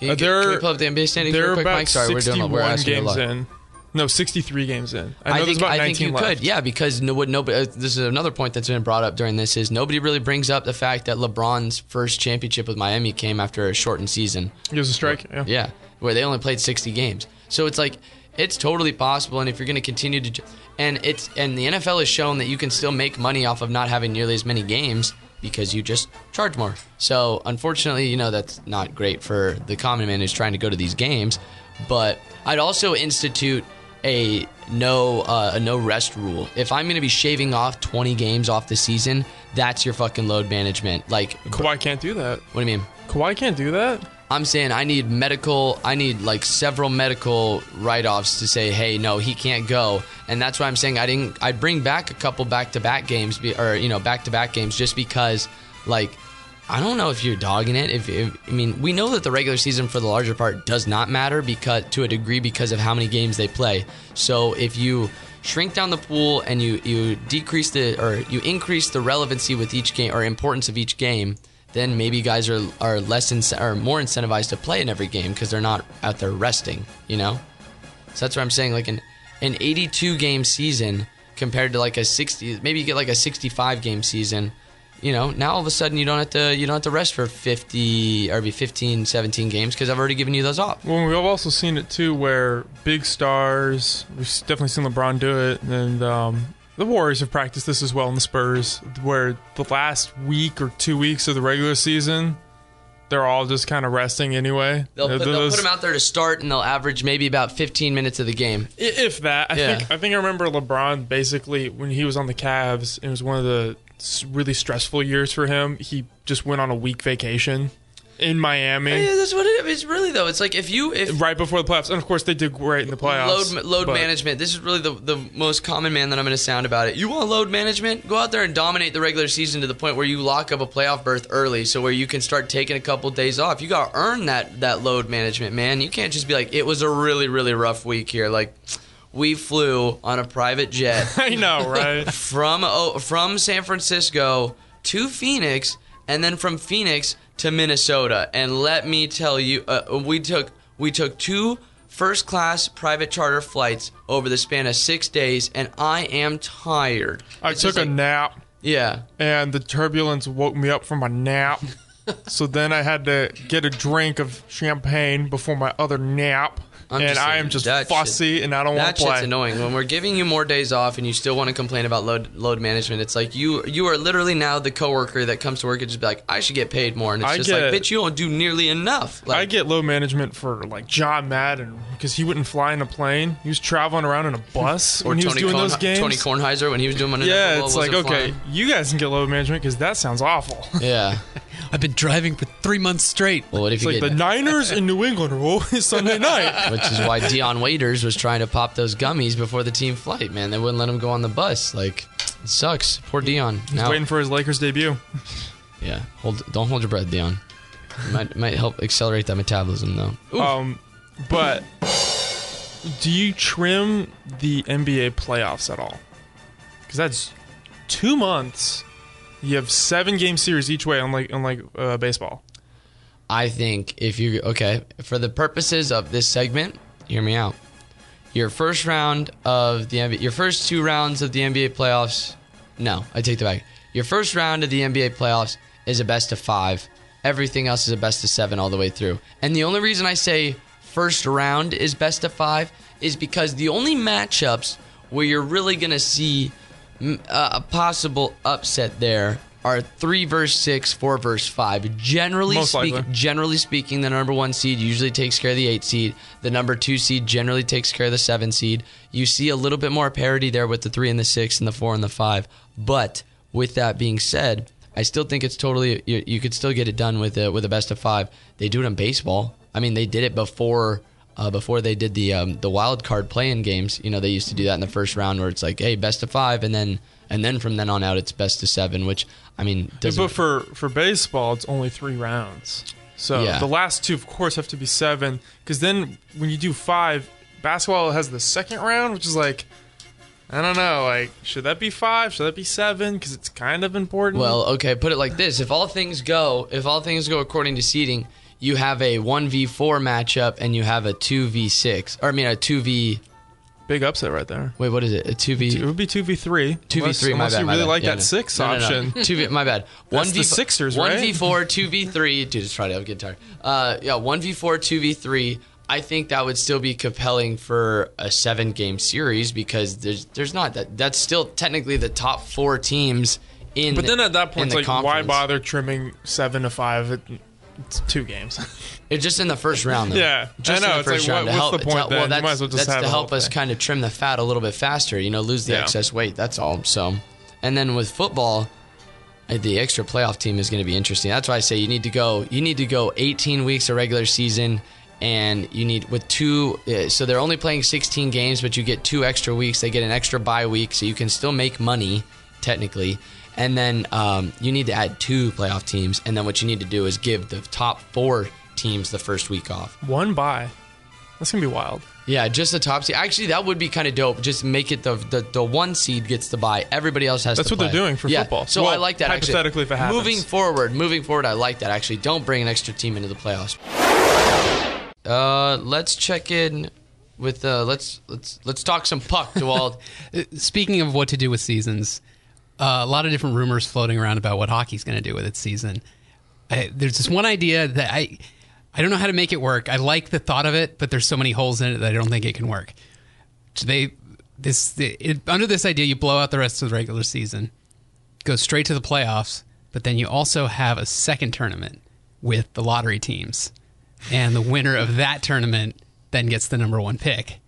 S3: You
S5: Uh,
S3: can,
S5: they're-
S3: can we pull up the NBA standings real quick, Mike? Sorry, we're doing we're asking you a
S5: games
S3: lot.
S5: in. No, sixty-three games in. I know
S3: I
S5: there's
S3: think
S5: about
S3: I think you
S5: left.
S3: could, yeah, because no, what nobody. Uh, this is another point that's been brought up during this is nobody really brings up the fact that LeBron's first championship with Miami came after a shortened season.
S5: It was a strike. Yeah.
S3: Yeah, where they only played 60 games. So it's like it's totally possible and if you're going to continue to and it's and the NFL has shown that you can still make money off of not having nearly as many games because you just charge more. So unfortunately, you know that's not great for the common man who's trying to go to these games, but I'd also institute a no uh, a no rest rule. If I'm going to be shaving off 20 games off the season, that's your fucking load management. Like
S5: Kawhi can't do that.
S3: what do you mean?
S5: Kawhi can't do that.
S3: I'm saying I need medical, I need like several medical write offs to say, hey, no, he can't go. And that's why I'm saying I didn't, I bring back a couple back to back games, be- or, you know, back to back games just because, like, I don't know if you're dogging it. If, if I mean, we know that the regular season for the larger part does not matter because to a degree because of how many games they play. So if you shrink down the pool and you you decrease the or you increase the relevancy with each game or importance of each game, then maybe guys are are less ince- or more incentivized to play in every game because they're not out there resting. You know, so that's what I'm saying. Like an an 82 game season compared to like a 60, maybe you get like a 65 game season. You know, now all of a sudden you don't have to you don't have to rest for 50 or be 15, 17 games because I've already given you those off.
S5: Well, we've also seen it too, where big stars. We've definitely seen LeBron do it, and um, the Warriors have practiced this as well in the Spurs, where the last week or two weeks of the regular season, they're all just kind of resting anyway.
S3: They'll put, they'll put them out there to start and they'll average maybe about 15 minutes of the game.
S5: If that, I
S3: Yeah.
S5: think I think I remember LeBron basically when he was on the Cavs. It was one of the really stressful years for him. He just went on a week vacation in Miami
S3: Yeah, that's what it is. Really though, it's like if you if
S5: right before the playoffs, and of course they did great in the playoffs.
S3: load load management. This is really the the most common man that I'm going to sound about it. You want load management? Go out there and dominate the regular season to the point where you lock up a playoff berth early, so where you can start taking a couple days off. You got to earn that that load management, man. You can't just be like, it was a really really rough week here. Like we flew on a private jet
S5: I know, right?
S3: from oh, from San Francisco to Phoenix, and then from Phoenix to Minnesota. And let me tell you, uh, we took we took two first class private charter flights over the span of six days, and I am tired.
S5: I
S3: It's
S5: took a
S3: like-
S5: nap.
S3: yeah.
S5: and the turbulence woke me up from my nap. so then I had to get a drink of champagne before my other nap.
S3: I'm
S5: and I am just fussy
S3: shit-
S5: and I don't want
S3: That
S5: to play.
S3: shit's annoying. When we're giving you more days off and you still want to complain about load load management, it's like you you are literally now the coworker that comes to work and just be like, I should get paid more, and it's
S5: I
S3: just
S5: get-
S3: like, bitch, you don't do nearly enough. Like,
S5: I get load management for like John Madden because he wouldn't fly in a plane. He was traveling around in a bus
S3: or
S5: when he
S3: Tony,
S5: was doing
S3: Korn-
S5: those games.
S3: Tony Kornheiser when he was doing
S5: yeah, it's like okay,
S3: flying.
S5: you guys can get load management because that sounds awful.
S3: Yeah.
S4: I've been driving for three months straight.
S3: Well, what if
S5: It's
S3: you
S5: like
S3: get
S5: the Niners in New England are always Sunday night.
S3: which is why Dion Waiters was trying to pop those gummies before the team flight. Man, they wouldn't let him go on the bus. Like, it sucks. Poor Dion. Now, He's
S5: Waiting for his Lakers debut.
S3: yeah, hold. Don't hold your breath, Dion. It might might help accelerate that metabolism though.
S5: Um, but do you trim the NBA playoffs at all? Because that's two months. You have seven game series each way, unlike unlike uh, baseball.
S3: I think if you okay for the purposes of this segment, hear me out. Your first round of the NBA, your first two rounds of the NBA playoffs. No, I take that back. Your first round of the NBA playoffs is a best of five. Everything else is a best of seven all the way through. And the only reason I say first round is best of five is because the only matchups where you're really going to see mm, a possible upset there are three versus six, four versus five. Generally speaking, generally speaking, the number one seed usually takes care of the eight seed. The number two seed generally takes care of the seven seed. You see a little bit more parity there with the three and the six and the four and the five. But with that being said, I still think it's totally you, you could still get it done with a, with a best of five. They do it in baseball. I mean, they did it before. Uh, before they did the um, the wild card playing games, you know they used to do that in the first round where it's like, hey, best of five, and then and then from then on out it's best of seven. Which I mean, doesn't
S5: but for for baseball, it's only three rounds. So
S3: Yeah.
S5: the last two, of course, have to be seven. Because then when you do five, basketball has the second round, which is like, I don't know, like should that be five? Should that be seven? Because it's kind of important.
S3: Well, okay, put it like this: if all things go, if all things go according to seeding, you have a one v four matchup and you have a two v six, or I mean a two v.
S5: big upset right there.
S3: Wait, what is it? A two v.
S5: It would be two v three.
S3: Two v three. My
S5: Unless
S3: bad.
S5: you really
S3: bad.
S5: like
S3: Yeah,
S5: that
S3: no.
S5: six
S3: No, no,
S5: option.
S3: Two v. My bad. One v
S5: Sixers.
S3: One v four. two v three. Dude, it's Friday. I'm getting tired. Uh, yeah, one v four, two v three. I think that would still be compelling for a seven game series because there's there's not that that's still technically the top four teams in.
S5: But then at that point,
S3: the
S5: like, why bother trimming seven to five? It, it's two games.
S3: It's just in the first round, though.
S5: Yeah,
S3: just
S5: I know.
S3: in the
S5: It's like,
S3: first
S5: what-
S3: round to
S5: what's
S3: help.
S5: the point
S3: to-
S5: then?
S3: Well,
S5: You
S3: that's,
S5: might as well just
S3: that's to help us
S5: thing.
S3: kind of trim the fat a little bit faster. You know, lose the
S5: Yeah.
S3: excess weight. That's all. So, and then with football, uh, the extra playoff team is going to be interesting. That's why I say you need to go. You need to go 18 weeks of regular season, and you need with two. Uh, so they're only playing 16 games, but you get two extra weeks. They get an extra bye week, so you can still make money technically. And then um, you need to add two playoff teams, and then what you need to do is give the top four teams the first week off.
S5: One bye. That's gonna be wild.
S3: Yeah, just the top seed. Actually, that would be kind of dope. Just make it the, the the one seed gets the bye. Everybody else has to play.
S5: That's
S3: to
S5: what they're doing for
S3: yeah.
S5: football.
S3: So
S5: Well,
S3: I like that. actually.
S5: hypothetically, if it happens.
S3: moving forward, moving forward, I like that. Actually, don't bring an extra team into the playoffs. Uh, let's check in with uh, let's let's let's talk some puck, Dewald.
S4: Speaking of what to do with seasons, uh, a lot of different rumors floating around about what hockey's going to do with its season. I, there's this one idea that I I don't know how to make it work. I like the thought of it, but there's so many holes in it that I don't think it can work. So they this it, under this idea, you blow out the rest of the regular season, go straight to the playoffs, but then you also have a second tournament with the lottery teams, and the winner of that tournament then gets the number one pick.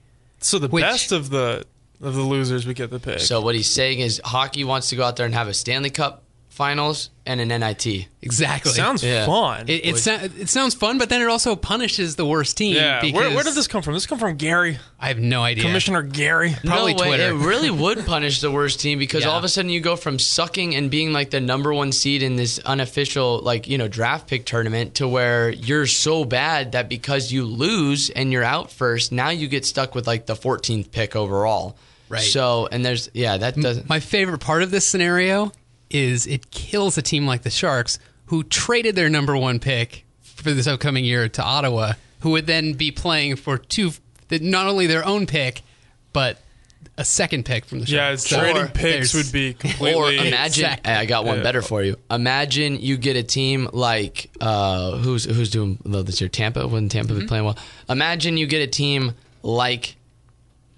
S5: So the
S4: Which-
S5: best of the of the losers we get the pick.
S3: so what he's saying is, hockey wants to go out there and have a Stanley Cup Finals and an NIT.
S4: Exactly.
S5: sounds
S3: Yeah.
S5: fun.
S4: It, it, sou- it sounds fun, but then it also punishes the worst team.
S5: yeah.
S4: because
S5: Where, where did this come from? This come from Gary,
S4: I have no idea.
S5: Commissioner Gary.
S4: Probably
S3: no way.
S4: Twitter.
S3: It really would punish the worst team because
S4: Yeah.
S3: all of a sudden you go from sucking and being like the number one seed in this unofficial like you know draft pick tournament to where you're so bad that because you lose and you're out first, now you get stuck with like the 14th pick overall.
S4: Right.
S3: So and there's yeah that doesn't.
S4: My favorite part of this scenario is it kills a team like the Sharks, who traded their number one pick for this upcoming year to Ottawa, who would then be playing for two, not only their own pick, but a second pick from the
S5: Yeah,
S4: Sharks.
S5: it's trading
S3: Or
S5: picks would be completely.
S3: Or imagine
S4: Exactly.
S3: I got one better for you. Imagine you get a team like uh, who's who's doing well this year Tampa when Tampa
S5: Mm-hmm.
S3: be playing well. Imagine you get a team like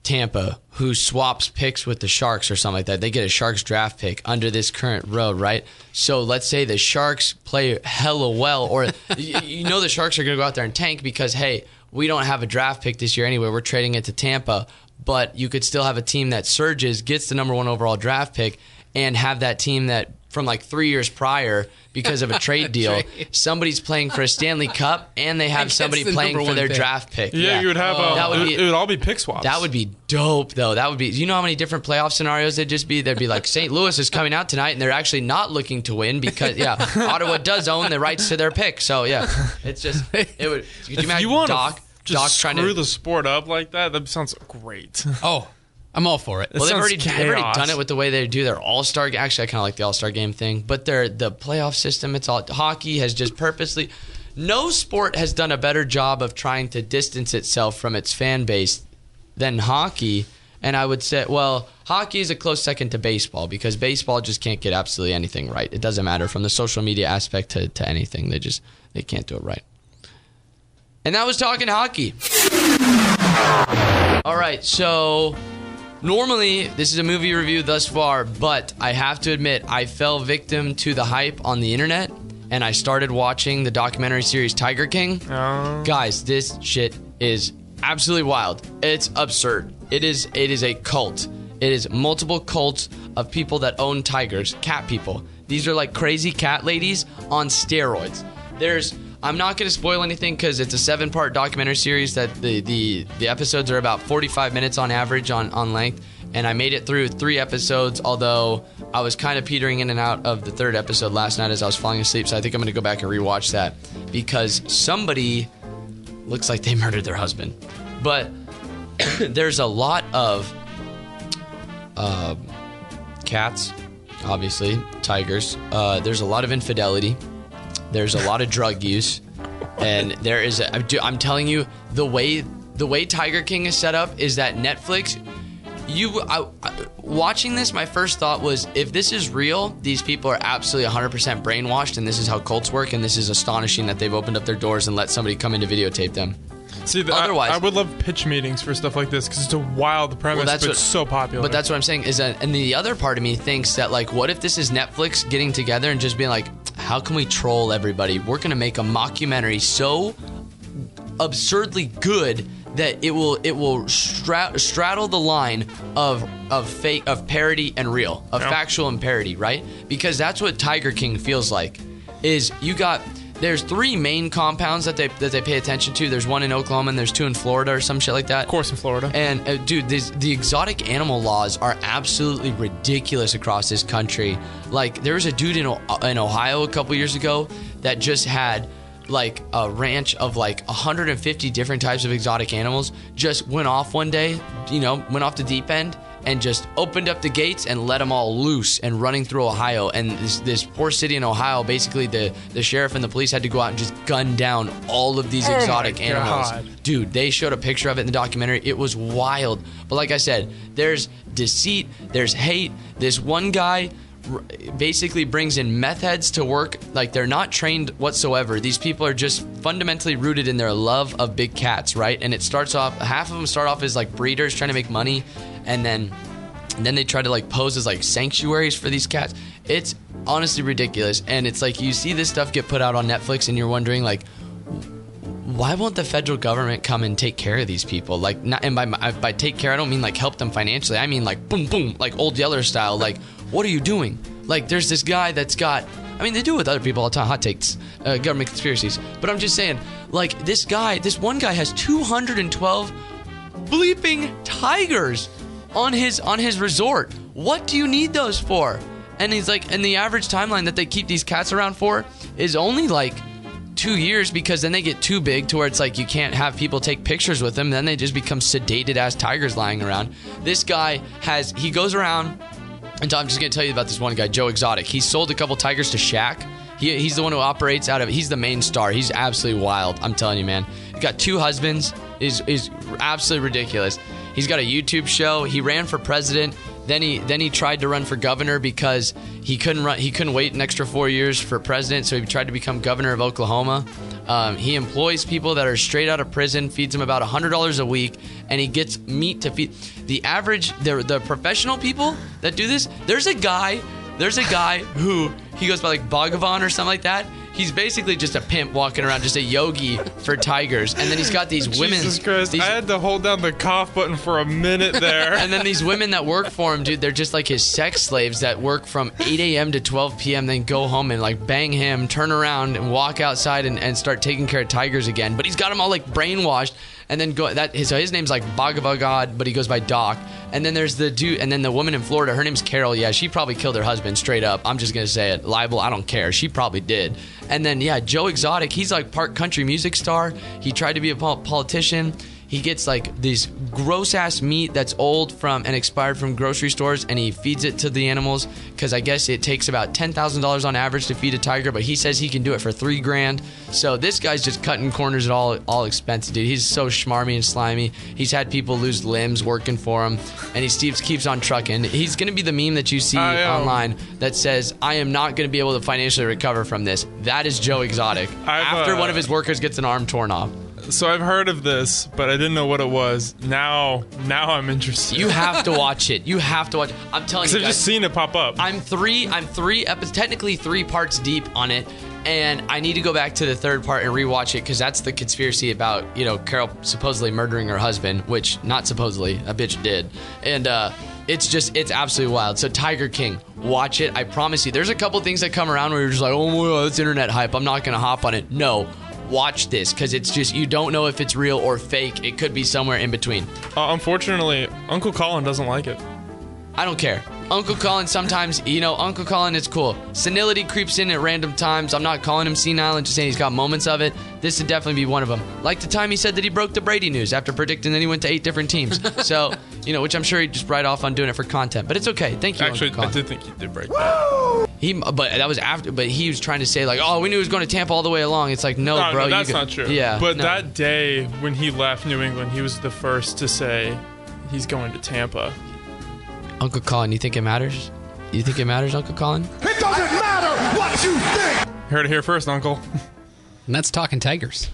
S3: Tampa who swaps picks with the Sharks or something like that. They get a Sharks draft pick under this current road, right? So let's say the Sharks play hella well, or you, know the Sharks are going to go out there and tank because hey, we don't have a draft pick this year anyway. We're trading it to Tampa, but you could still have a team that surges, gets the number one overall draft pick, and have that team that from like three years prior because of a trade deal,
S4: Trade.
S3: somebody's playing for a Stanley Cup and they have somebody
S4: the
S3: playing for their
S4: pick.
S3: draft pick.
S5: yeah, you would have. a,
S3: That would
S5: it,
S3: be-
S5: it would all be pick swaps.
S3: That would be dope, though. That would be. You know how many different playoff scenarios there'd just be? There'd be like St. Louis is coming out tonight, and they're actually not looking to win because yeah, Ottawa does own the rights to their pick. So yeah, it's just it would. Could you
S5: If
S3: imagine
S5: you want
S3: Doc?
S5: to just
S3: Doc
S5: screw
S3: trying to.
S5: the sport up like that, that sounds great.
S4: Oh, I'm all for it.
S3: well, they've
S5: sounds
S3: already, they've already done it with the way they do their All Star. Actually, I kind of like the All Star game thing, but their the playoff system. It's all hockey has just purposely. No sport has done a better job of trying to distance itself from its fan base than hockey. And I would say, well, hockey is a close second to baseball because baseball just can't get absolutely anything right. It doesn't matter from the social media aspect to, to anything. They just they can't do it right. And that was talking hockey. All right, so normally this is a movie review thus far, but I have to admit I fell victim to the hype on the internet and I started watching the documentary series Tiger King.
S5: Oh.
S3: Guys, this shit is absolutely wild. It's absurd. It is it is a cult. It is multiple cults of people that own tigers, cat people. These are like crazy cat ladies on steroids. There's I'm not going to spoil anything because it's a seven part documentary series that the, the, the episodes are about 45 minutes on average on, on length. And I made it through three episodes, although I was kind of petering in and out of the third episode last night as I was falling asleep. So I think I'm going to go back and rewatch that because somebody looks like they murdered their husband. But there's a lot of uh, cats, obviously, tigers. Uh, there's a lot of infidelity. There's a lot of drug use, and there is. A, I'm telling you, the way the way Tiger King is set up is that Netflix. You I, I, watching this, my first thought was, if this is real, these people are absolutely 100% brainwashed, and this is how cults work, and this is astonishing that they've opened up their doors and let somebody come in to videotape them.
S5: See, the,
S3: Otherwise-
S5: I, I would love pitch meetings for stuff like this because it's a wild premise,
S3: that's
S5: but
S3: what-
S5: it's so popular.
S3: But that's what I'm saying is that, and the other part of me thinks that like, what if this is Netflix getting together and just being like, how can we troll everybody? We're gonna make a mockumentary so absurdly good that it will it will stra- straddle the line of of fake of parody and real, of factual and parody, right? Because that's what Tiger King feels like. Is you got there's three main compounds that they that they pay attention to. There's one in Oklahoma and there's two in Florida or some shit like that.
S5: of course in Florida.
S3: And uh, dude, these, the exotic animal laws are absolutely ridiculous across this country. Like there was a dude in in Ohio a couple years ago that just had like a ranch of like 150 different types of exotic animals. Just went off one day, you know, went off the deep end and just opened up the gates and let them all loose and running through Ohio. And this, this poor city in Ohio, basically the the sheriff and the police had to go out and just gun down all of these
S5: Oh
S3: exotic animals. Dude, they showed a picture of it in the documentary. It was wild. But like I said, there's deceit, there's hate. This one guy basically brings in meth heads to work like they're not trained whatsoever. These people are just fundamentally rooted in their love of big cats, right? And it starts off half of them start off as like breeders trying to make money and then and then they try to like pose as like sanctuaries for these cats. It's honestly ridiculous. And it's like you see this stuff get put out on Netflix and you're wondering like why won't the federal government come and take care of these people? Like, not, and by by take care, I don't mean like help them financially. I mean like boom, boom, like old Yeller style. Like, what are you doing? Like, there's this guy that's got. I mean, they do it with other people all the time. Hot takes, uh, government conspiracies. But I'm just saying, like this guy, this one guy has 212 bleeping tigers on his on his resort. What do you need those for? And he's like, and the average timeline that they keep these cats around for is only like two years because then they get too big to where it's like you can't have people take pictures with them. Then they just become sedated ass tigers lying around. This guy has he goes around, and I'm just gonna tell you about this one guy, Joe Exotic. He sold a couple tigers to Shaq. He, he's the one who operates out of. He's the main star. He's absolutely wild. I'm telling you, man. He got two husbands. Is is absolutely ridiculous. He's got a YouTube show. He ran for president. Then he then he tried to run for governor because he couldn't run. He couldn't wait an extra four years for president. So he tried to become governor of Oklahoma. Um, he employs people that are straight out of prison, feeds them about hundred dollars a week, and he gets meat to feed. The average, the the professional people that do this. There's a guy. There's a guy who he goes by like Bhagavan or something like that. He's basically just a pimp walking around, just a yogi for tigers. And then he's got these women.
S5: Jesus Christ!
S3: these-
S5: I had to hold down the cough button for a minute there.
S3: and then these women that work for him, dude, they're just like his sex slaves that work from 8 a.m. to 12 p.m., then go home and like bang him, turn around and walk outside and, and start taking care of tigers again. But he's got them all like brainwashed. And then go that his, so his name's like Bhagavad God, but he goes by Doc. And then there's the dude, and then the woman in Florida, her name's Carol. Yeah, she probably killed her husband straight up. I'm just gonna say it, libel. I don't care. She probably did. And then yeah, Joe Exotic, he's like part country music star. He tried to be a politician. He gets like this gross ass meat that's old from and expired from grocery stores, and he feeds it to the animals because I guess it takes about ten thousand dollars on average to feed a tiger, but he says he can do it for three grand. So this guy's just cutting corners at all all expenses, dude. He's so schmarmy and slimy. He's had people lose limbs working for him, and he keeps keeps on trucking. He's gonna be the meme that you see online that says, "I am not gonna be able to financially recover from this." That is Joe Exotic.
S5: I've,
S3: After
S5: uh,
S3: one of his workers gets an arm torn off.
S5: So I've heard of this, but I didn't know what it was. Now, now I'm interested.
S3: You have to watch it. You have to watch. It. I'm telling you
S5: I've
S3: guys.
S5: just seen it pop up.
S3: I'm three. I'm three technically three parts deep on it, and I need to go back to the third part and rewatch it because that's the conspiracy about you know Carol supposedly murdering her husband, which not supposedly a bitch did, and uh, it's just it's absolutely wild. So Tiger King, watch it. I promise you. There's a couple things that come around where you're just like, oh my god, that's internet hype. I'm not gonna hop on it. No. Watch this because it's just you don't know if it's real or fake. It could be somewhere in between.
S5: Uh, unfortunately, Uncle Colin doesn't like it.
S3: I don't care. Uncle Colin sometimes, you know, Uncle Colin is cool. Senility creeps in at random times. I'm not calling him senile and just saying he's got moments of it. This would definitely be one of them. Like the time he said that he broke the Brady news after predicting that he went to eight different teams. so, you know, which I'm sure he'd just write off on doing it for content. But it's okay. Thank you,
S5: Actually,
S3: Uncle
S5: I did think he did break that.
S3: He, but that was after. But he was trying to say like, oh, we knew he was going to Tampa all the way along. It's like, no,
S5: No,
S3: bro,
S5: no, that's
S3: go-
S5: not true.
S3: Yeah,
S5: But
S3: no.
S5: that day when he left New England, he was the first to say he's going to Tampa.
S3: Uncle Colin, you think it matters? You think it matters, Uncle Colin?
S2: It doesn't matter what you think.
S5: Heard it here first, Uncle.
S4: And that's talking Tigers.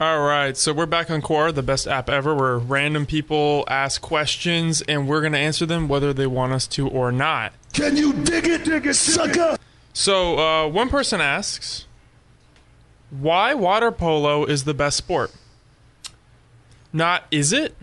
S5: All right, so we're back on Quora, the best app ever, where random people ask questions and we're going to answer them whether they want us to or not.
S2: Can you dig it, dig it, sucker?
S5: So, uh, one person asks, why water polo is the best sport? Not is it?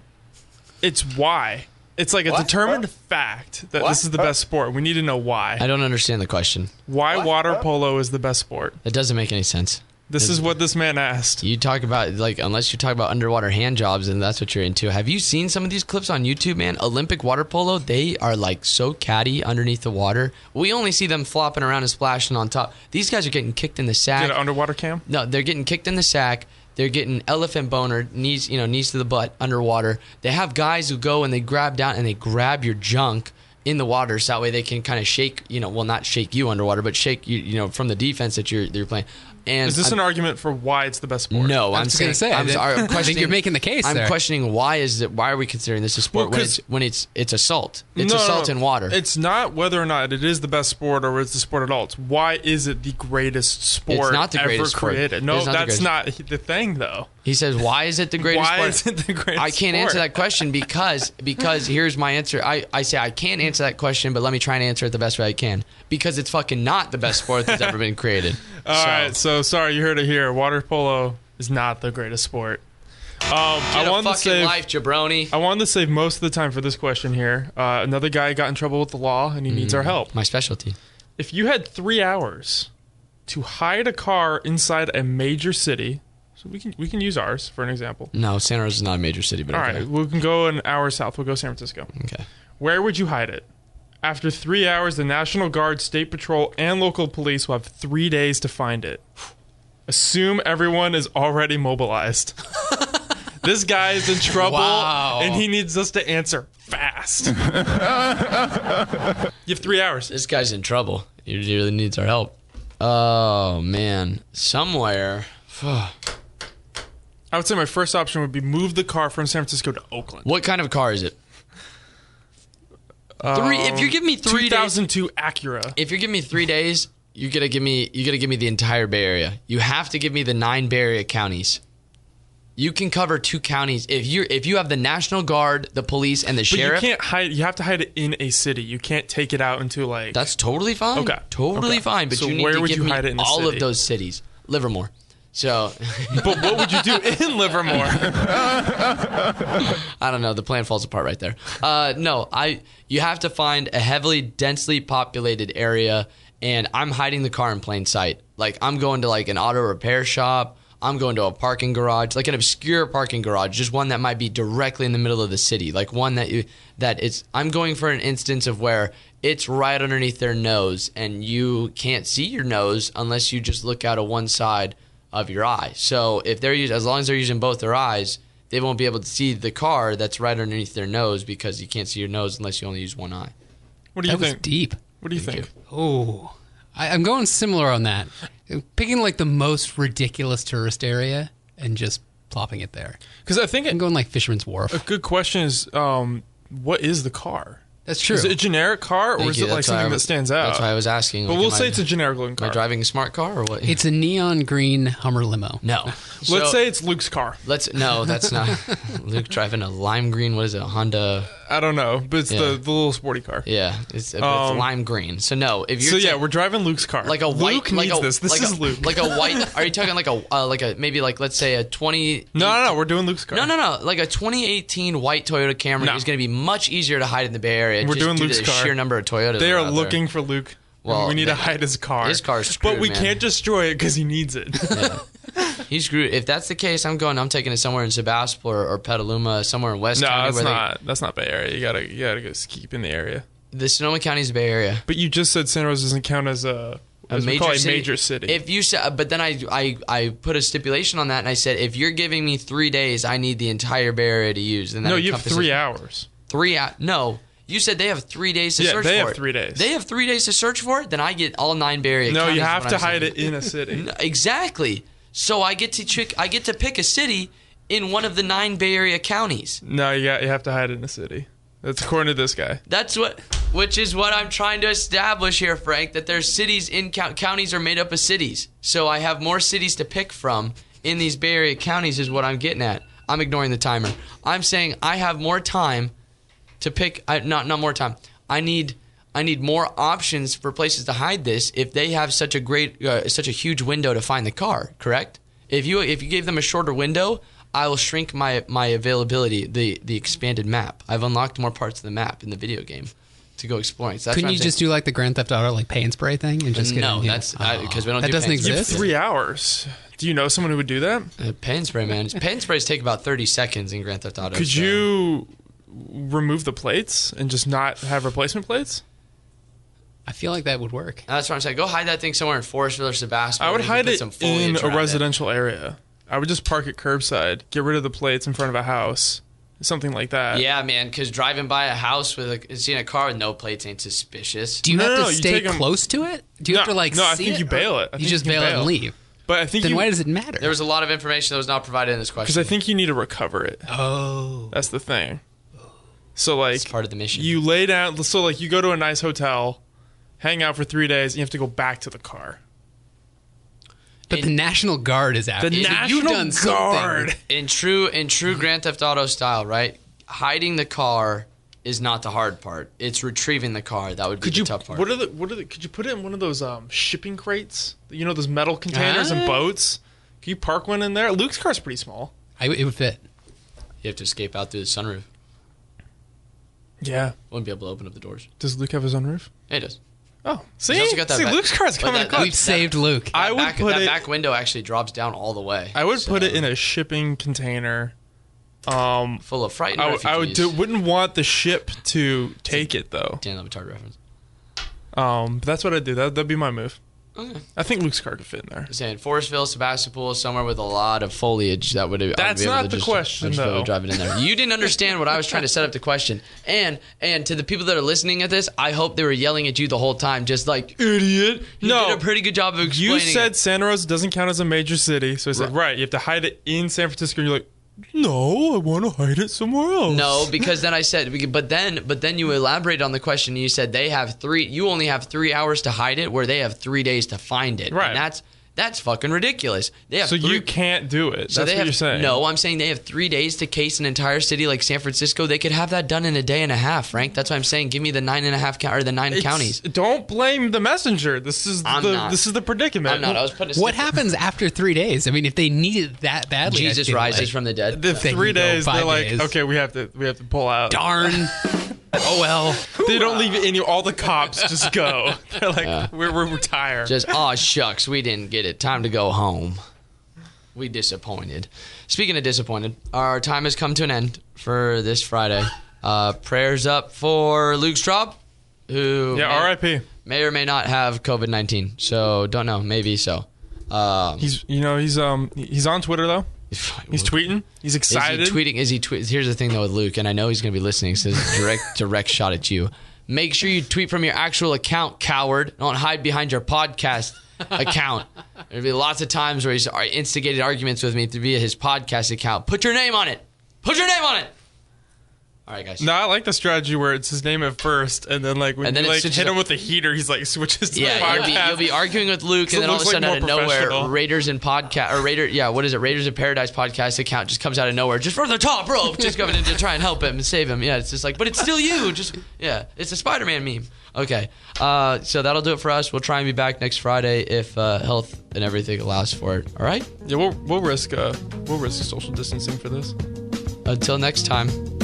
S5: It's why. It's like a
S3: What?
S5: determined fact that
S3: What?
S5: this is the best sport. We need to know why.
S3: I don't understand the question.
S5: Why water polo is the best sport?
S3: That doesn't make any sense.
S5: This is what this man asked.
S3: You talk about like unless you talk about underwater hand jobs and that's what you're into. Have you seen some of these clips on YouTube, man? Olympic water polo, they are like so catty underneath the water. We only see them flopping around and splashing on top. These guys are getting kicked in the sack.
S5: Get an underwater cam?
S3: No, they're getting kicked in the sack. They're getting elephant boner, knees, you know, knees to the butt underwater. They have guys who go and they grab down and they grab your junk in the water, so that way they can kind of shake, you know, well, not shake you underwater, but shake you, you know, from the defense that you're that you're playing. And
S5: Is this
S3: I'm-
S5: an argument for why it's the best sport?
S3: no,
S4: I
S3: I'm
S4: was
S3: saying,
S4: gonna say, I
S3: I'm, sorry, I'm
S4: I think you're making the case
S3: I'm
S4: there.
S3: questioning why is it? Why are we considering this a sport
S5: Well,
S3: when
S5: 'cause-
S3: it's when it's it's assault? It's
S5: No, no,
S3: assault
S5: no.
S3: in water.
S5: It's not whether or not it is the best sport or it's the sport at all. It's why is it the greatest sport
S3: not the
S5: ever
S3: greatest sport.
S5: No,
S3: not
S5: that's
S3: greatest.
S5: not the thing, though.
S3: he says, why is it the greatest
S5: Why
S3: sport?
S5: is it the greatest
S3: I can't
S5: sport?
S3: answer that question because because here's my answer. I, I say I can't answer that question, but let me try and answer it the best way I can. Because it's fucking not the best sport that's ever been created.
S5: All right, so sorry, you heard it here. Water polo is not the greatest sport. Um, I
S3: Get a
S5: wanted to
S3: fucking
S5: save.
S3: life, jabroni.
S5: I wanted to save most of the time for this question here. Uh, another guy got in trouble with the law, and he needs
S3: Mm.
S5: our help.
S3: My specialty.
S5: If you had three hours to hide a car inside a major city, so we can we can use ours for an example.
S3: No, Santa Rosa is not a major city, but
S5: All
S3: okay.
S5: right, we can go an hour south. We'll go San Francisco.
S3: Okay.
S5: Where would you hide it? After three hours, the National Guard, State Patrol, and local police will have three days to find it. Assume everyone is already mobilized. this guy is in trouble,
S4: Wow.
S5: and he needs us to answer fast. you have three hours.
S3: This guy's in trouble. He really needs our help. Oh man, somewhere.
S5: I would say my first option would be move the car from San Francisco to Oakland.
S3: What kind of car is it? Three. If you um, give me three days,
S5: 2002 Acura.
S3: if you give me three days, you gotta give me. You gotta give me the entire Bay Area. You have to give me the nine Bay Area counties. You can cover two counties if you if you have the National Guard, the police, and the
S5: But
S3: sheriff.
S5: you can't hide. You have to hide it in a city. You can't take it out into like.
S3: That's totally fine.
S5: Okay.
S3: Totally
S5: Okay.
S3: fine. But
S5: So
S3: you need
S5: where
S3: to
S5: would
S3: give
S5: you
S3: me
S5: hide it in
S3: all
S5: city?
S3: of those cities. Livermore. So
S5: but what would you do in Livermore?
S3: I don't know. The plan falls apart right there. Uh, no, I. You have to find a heavily densely populated area, and I'm hiding the car in plain sight. Like I'm going to like an auto repair shop. I'm going to a parking garage, like an obscure parking garage, just one that might be directly in the middle of the city, like one that you that it's. I'm going for an instance of where it's right underneath their nose, and you can't see your nose unless you just look out of one side of your eye. So if they're using, as long as they're using both their eyes, they won't be able to see the car that's right underneath their nose because you can't see your nose unless you only use one eye.
S5: What do you
S4: That was
S5: think?
S4: deep.
S5: What do you think?
S4: Oh, I, I'm going similar on that. Picking like the most ridiculous tourist area and just plopping it there.
S5: Because I think
S4: I'm
S5: a
S4: going like Fisherman's Wharf.
S5: A good question is, um, what is the car?
S4: That's true.
S5: Is it a generic car or
S3: Thank
S5: is
S3: you.
S5: it like
S3: That's why
S5: something
S3: I
S5: that
S3: was-
S5: stands out?
S3: That's why I was asking.
S5: But
S3: like,
S5: we'll
S3: am
S5: say
S3: I-
S5: it's a generic looking
S3: Am
S5: car.
S3: I driving a smart car or what?
S4: It's a neon green Hummer limo.
S3: no.
S5: Let's
S3: So-
S5: say it's Luke's car.
S3: Let's no, that's not. Luke driving a lime green. What is it? A Honda.
S5: I don't know, but it's
S3: Yeah.
S5: the, the little sporty car.
S3: Yeah, it's, it's
S5: Um,
S3: lime green. So no, if you're
S5: So yeah,
S3: ta-
S5: we're driving Luke's car.
S3: like a white,
S5: Luke
S3: like
S5: needs
S3: a,
S5: this. This
S3: like
S5: is
S3: a,
S5: Luke.
S3: Like a white. Are you talking like a uh, like a maybe like let's say a twenty?
S5: no, no, no. We're doing Luke's car.
S3: No, no, no. Like a 2018 white Toyota Camry
S5: No.
S3: is going to be much easier to hide in the Bay Area.
S5: We're
S3: just
S5: doing Luke's car.
S3: sheer number of Toyotas.
S5: They are
S3: out there.
S5: looking for Luke.
S3: Well,
S5: we need
S3: they-
S5: to hide his car.
S3: his car's
S5: but we
S3: man.
S5: can't destroy it because he needs it.
S3: He's screwed. If that's the case, I'm going. I'm taking it somewhere in Sebastopol or, or Petaluma, somewhere in West
S5: no,
S3: County.
S5: that's
S3: where they-
S5: not. That's not Bay Area. You gotta, you gotta go keep in the area.
S3: the Sonoma County is Bay Area.
S5: But you just said San Jose doesn't count as a,
S3: a major
S5: it, major city.
S3: If you said, but then I, I, I put a stipulation on that, and I said, if you're giving me three days, I need the entire Bay Area to use. And
S5: no, you have three hours.
S3: Three out. No, you said they have three days to
S5: Yeah,
S3: search
S5: they
S3: for
S5: have
S3: it.
S5: three days.
S3: They have three days to search for it. Then I get all nine Bay Area. Counties.
S5: No,
S3: you
S5: have to
S3: I'm
S5: hide
S3: saying.
S5: it in a city.
S3: No, exactly. So I get to trick. I get to pick a city in one of the nine Bay Area counties.
S5: No, you got, you have to hide it in a city. That's according to this guy.
S3: That's what, which is what I'm trying to establish here, Frank. That there's cities in count, counties are made up of cities. So I have more cities to pick from in these Bay Area counties. Is what I'm getting at. I'm ignoring the timer. I'm saying I have more time to pick. I, not not more time. I need I need more options for places to hide this. If they have such a great, uh, such a huge window to find the car, correct? If you if you gave them a shorter window, I will shrink my my availability, the the expanded map. I've unlocked more parts of the map in the video game to go exploring. So
S4: Couldn't you just do like the Grand Theft Auto like pay and spray thing and just get
S3: No,
S4: in here?
S3: that's- I-
S4: Oh.
S3: 'cause we don't
S4: that
S3: do
S4: doesn't
S3: pay and.
S5: You have
S4: exist.
S5: three hours. Do you know someone who would do that?
S3: Uh, pay spray, man. Pay and sprays take about thirty seconds in Grand Theft Auto.
S5: Could
S3: so-
S5: you remove the plates and just not have replacement plates?
S4: I feel like that would work.
S3: That's what I'm saying. Go hide that thing somewhere in Forestville or Sebastopol.
S5: I would
S3: where you can
S5: hide it
S3: some
S5: in
S3: foliage
S5: a
S3: around it.
S5: residential area. I would just park it curbside, get rid of the plates in front of a house, something like that.
S3: Yeah, man. Because driving by a house with a seeing a car with no plates ain't suspicious.
S4: Do you
S5: No,
S4: have
S5: no,
S4: to
S5: no,
S4: stay
S5: take 'em-
S4: close to it? Do you have to like?
S5: no, I
S4: see
S5: think
S4: it,
S5: you bail it. I
S4: you just
S5: you can
S4: bail it and leave.
S5: But I think
S4: Then
S5: you,
S4: why does it matter?
S3: There was a lot of information that was not provided in this question.
S5: because I think you need to recover it.
S4: oh,
S5: That's the thing. So like
S3: it's part of the mission.
S5: you lay down. So like you go to a nice hotel, hang out for three days, and you have to go back to the car.
S4: but the National Guard is after
S5: The
S4: you. So
S5: National
S4: You've done something.
S5: Guard.
S3: in true in true Grand Theft Auto style, right? Hiding the car is not the hard part. It's retrieving the car that would be
S5: Could
S3: the
S5: you?
S3: tough part.
S5: What are the? What are the? Could you put it in one of those um, shipping crates? You know those metal containers
S3: Ah.
S5: and boats. Can you park one in there? Luke's car's pretty small.
S4: I, it would fit.
S3: you have to escape out through the sunroof.
S5: Yeah.
S3: Wouldn't be able to open up the doors.
S5: Does Luke have his own roof?
S3: Yeah, it does.
S5: Oh, see,
S3: He's also got that
S5: see,
S3: back-
S5: Luke's car's
S3: but
S5: coming
S3: that-
S5: in clutch.
S4: We've saved Luke.
S5: I would
S3: back,
S5: put
S3: that
S5: it.
S3: back window actually drops down all the way.
S5: I would put it in a shipping container. Um,
S3: full of frightened
S5: I, would- I would
S3: refugees.
S5: do, wouldn't want the ship to take it though.
S3: Dan Le Batard reference.
S5: Um, but that's what I'd do. That that'd be my move.
S3: Okay.
S5: I think Luke's car could fit in there.
S3: saying Forestville, Sebastopol, somewhere with a lot of foliage that would. Would
S5: That's
S3: able
S5: not the
S3: just,
S5: question,
S3: just be able to
S5: though.
S3: Drive it in there. You didn't understand what I was trying to set up the question, and and to the people that are listening at this, I hope they were yelling at you the whole time, just like idiot. You
S5: No.
S3: did a pretty good job of explaining.
S5: You said
S3: it.
S5: Santa Rosa doesn't count as a major city, so I said, right, you have to hide it in San Francisco. And you're like, no, I want to hide it somewhere else.
S3: no, because then I said, but then but then you elaborated on the question. and You said they have three. You only have three hours to hide it, where they have three days to find it.
S5: Right.
S3: And that's that's fucking ridiculous. They have
S5: So
S3: three,
S5: you can't do it.
S3: So
S5: That's what
S3: have,
S5: you're saying.
S3: No, I'm saying they have three days to case an entire city like San Francisco. They could have that done in a day and a half, Frank. That's what I'm saying. Give me the nine and a half or the nine
S5: It's-
S3: counties.
S5: Don't blame the messenger. This is
S3: I'm
S5: the
S3: not.
S5: this is the predicament.
S3: I'm not. I was putting a
S4: What happens after three days? I mean, if they need it that badly,
S3: Jesus rises
S4: like-
S3: from the dead.
S5: the three
S4: can go
S5: days. They're like,
S4: days.
S5: okay, we have to we have to pull out.
S4: Darn. Oh well.
S5: They don't leave any. All the cops just go. They're like, we're we're retired.
S3: Just oh shucks, we didn't get it. Time to go home. We disappointed. Speaking of disappointed, our time has come to an end for this Friday. Uh, prayers up for Luke Straub, who
S5: yeah,
S3: may,
S5: R.I.P.
S3: may or may not have COVID nineteen. So don't know. Maybe so. Um,
S5: He's you know he's um he's on Twitter though. He's tweeting. He's excited.
S3: Is he tweeting? Is he tweet? Here's the thing though with Luke, and I know he's going to be listening. So this is direct direct shot at you. Make sure you tweet from your actual account, coward. Don't hide behind your podcast account. There'll be lots of times where he's instigated arguments with me via his podcast account. Put your name on it. Put your name on it. All right, guys.
S5: No, I like the strategy where it's his name at first, and then like when
S3: And then
S5: you like hit him with the heater, he's like switches to the
S3: Yeah,
S5: podcast.
S3: you'll be, you'll be arguing with Luke,
S5: So
S3: and then all of a
S5: looks like
S3: sudden, out of nowhere. Raiders in podcast or Raider, yeah, what is it? Raiders in Paradise podcast account just comes out of nowhere, just for the top rope, just coming in to try and help him and save him. Yeah, it's just like, but it's still you. Just yeah, it's a Spider-Man meme. Okay, uh, so that'll do it for us. We'll try and be back next Friday if uh, health and everything allows for it. All right.
S5: yeah, we'll we'll risk uh we'll risk social distancing for this.
S3: Until next time.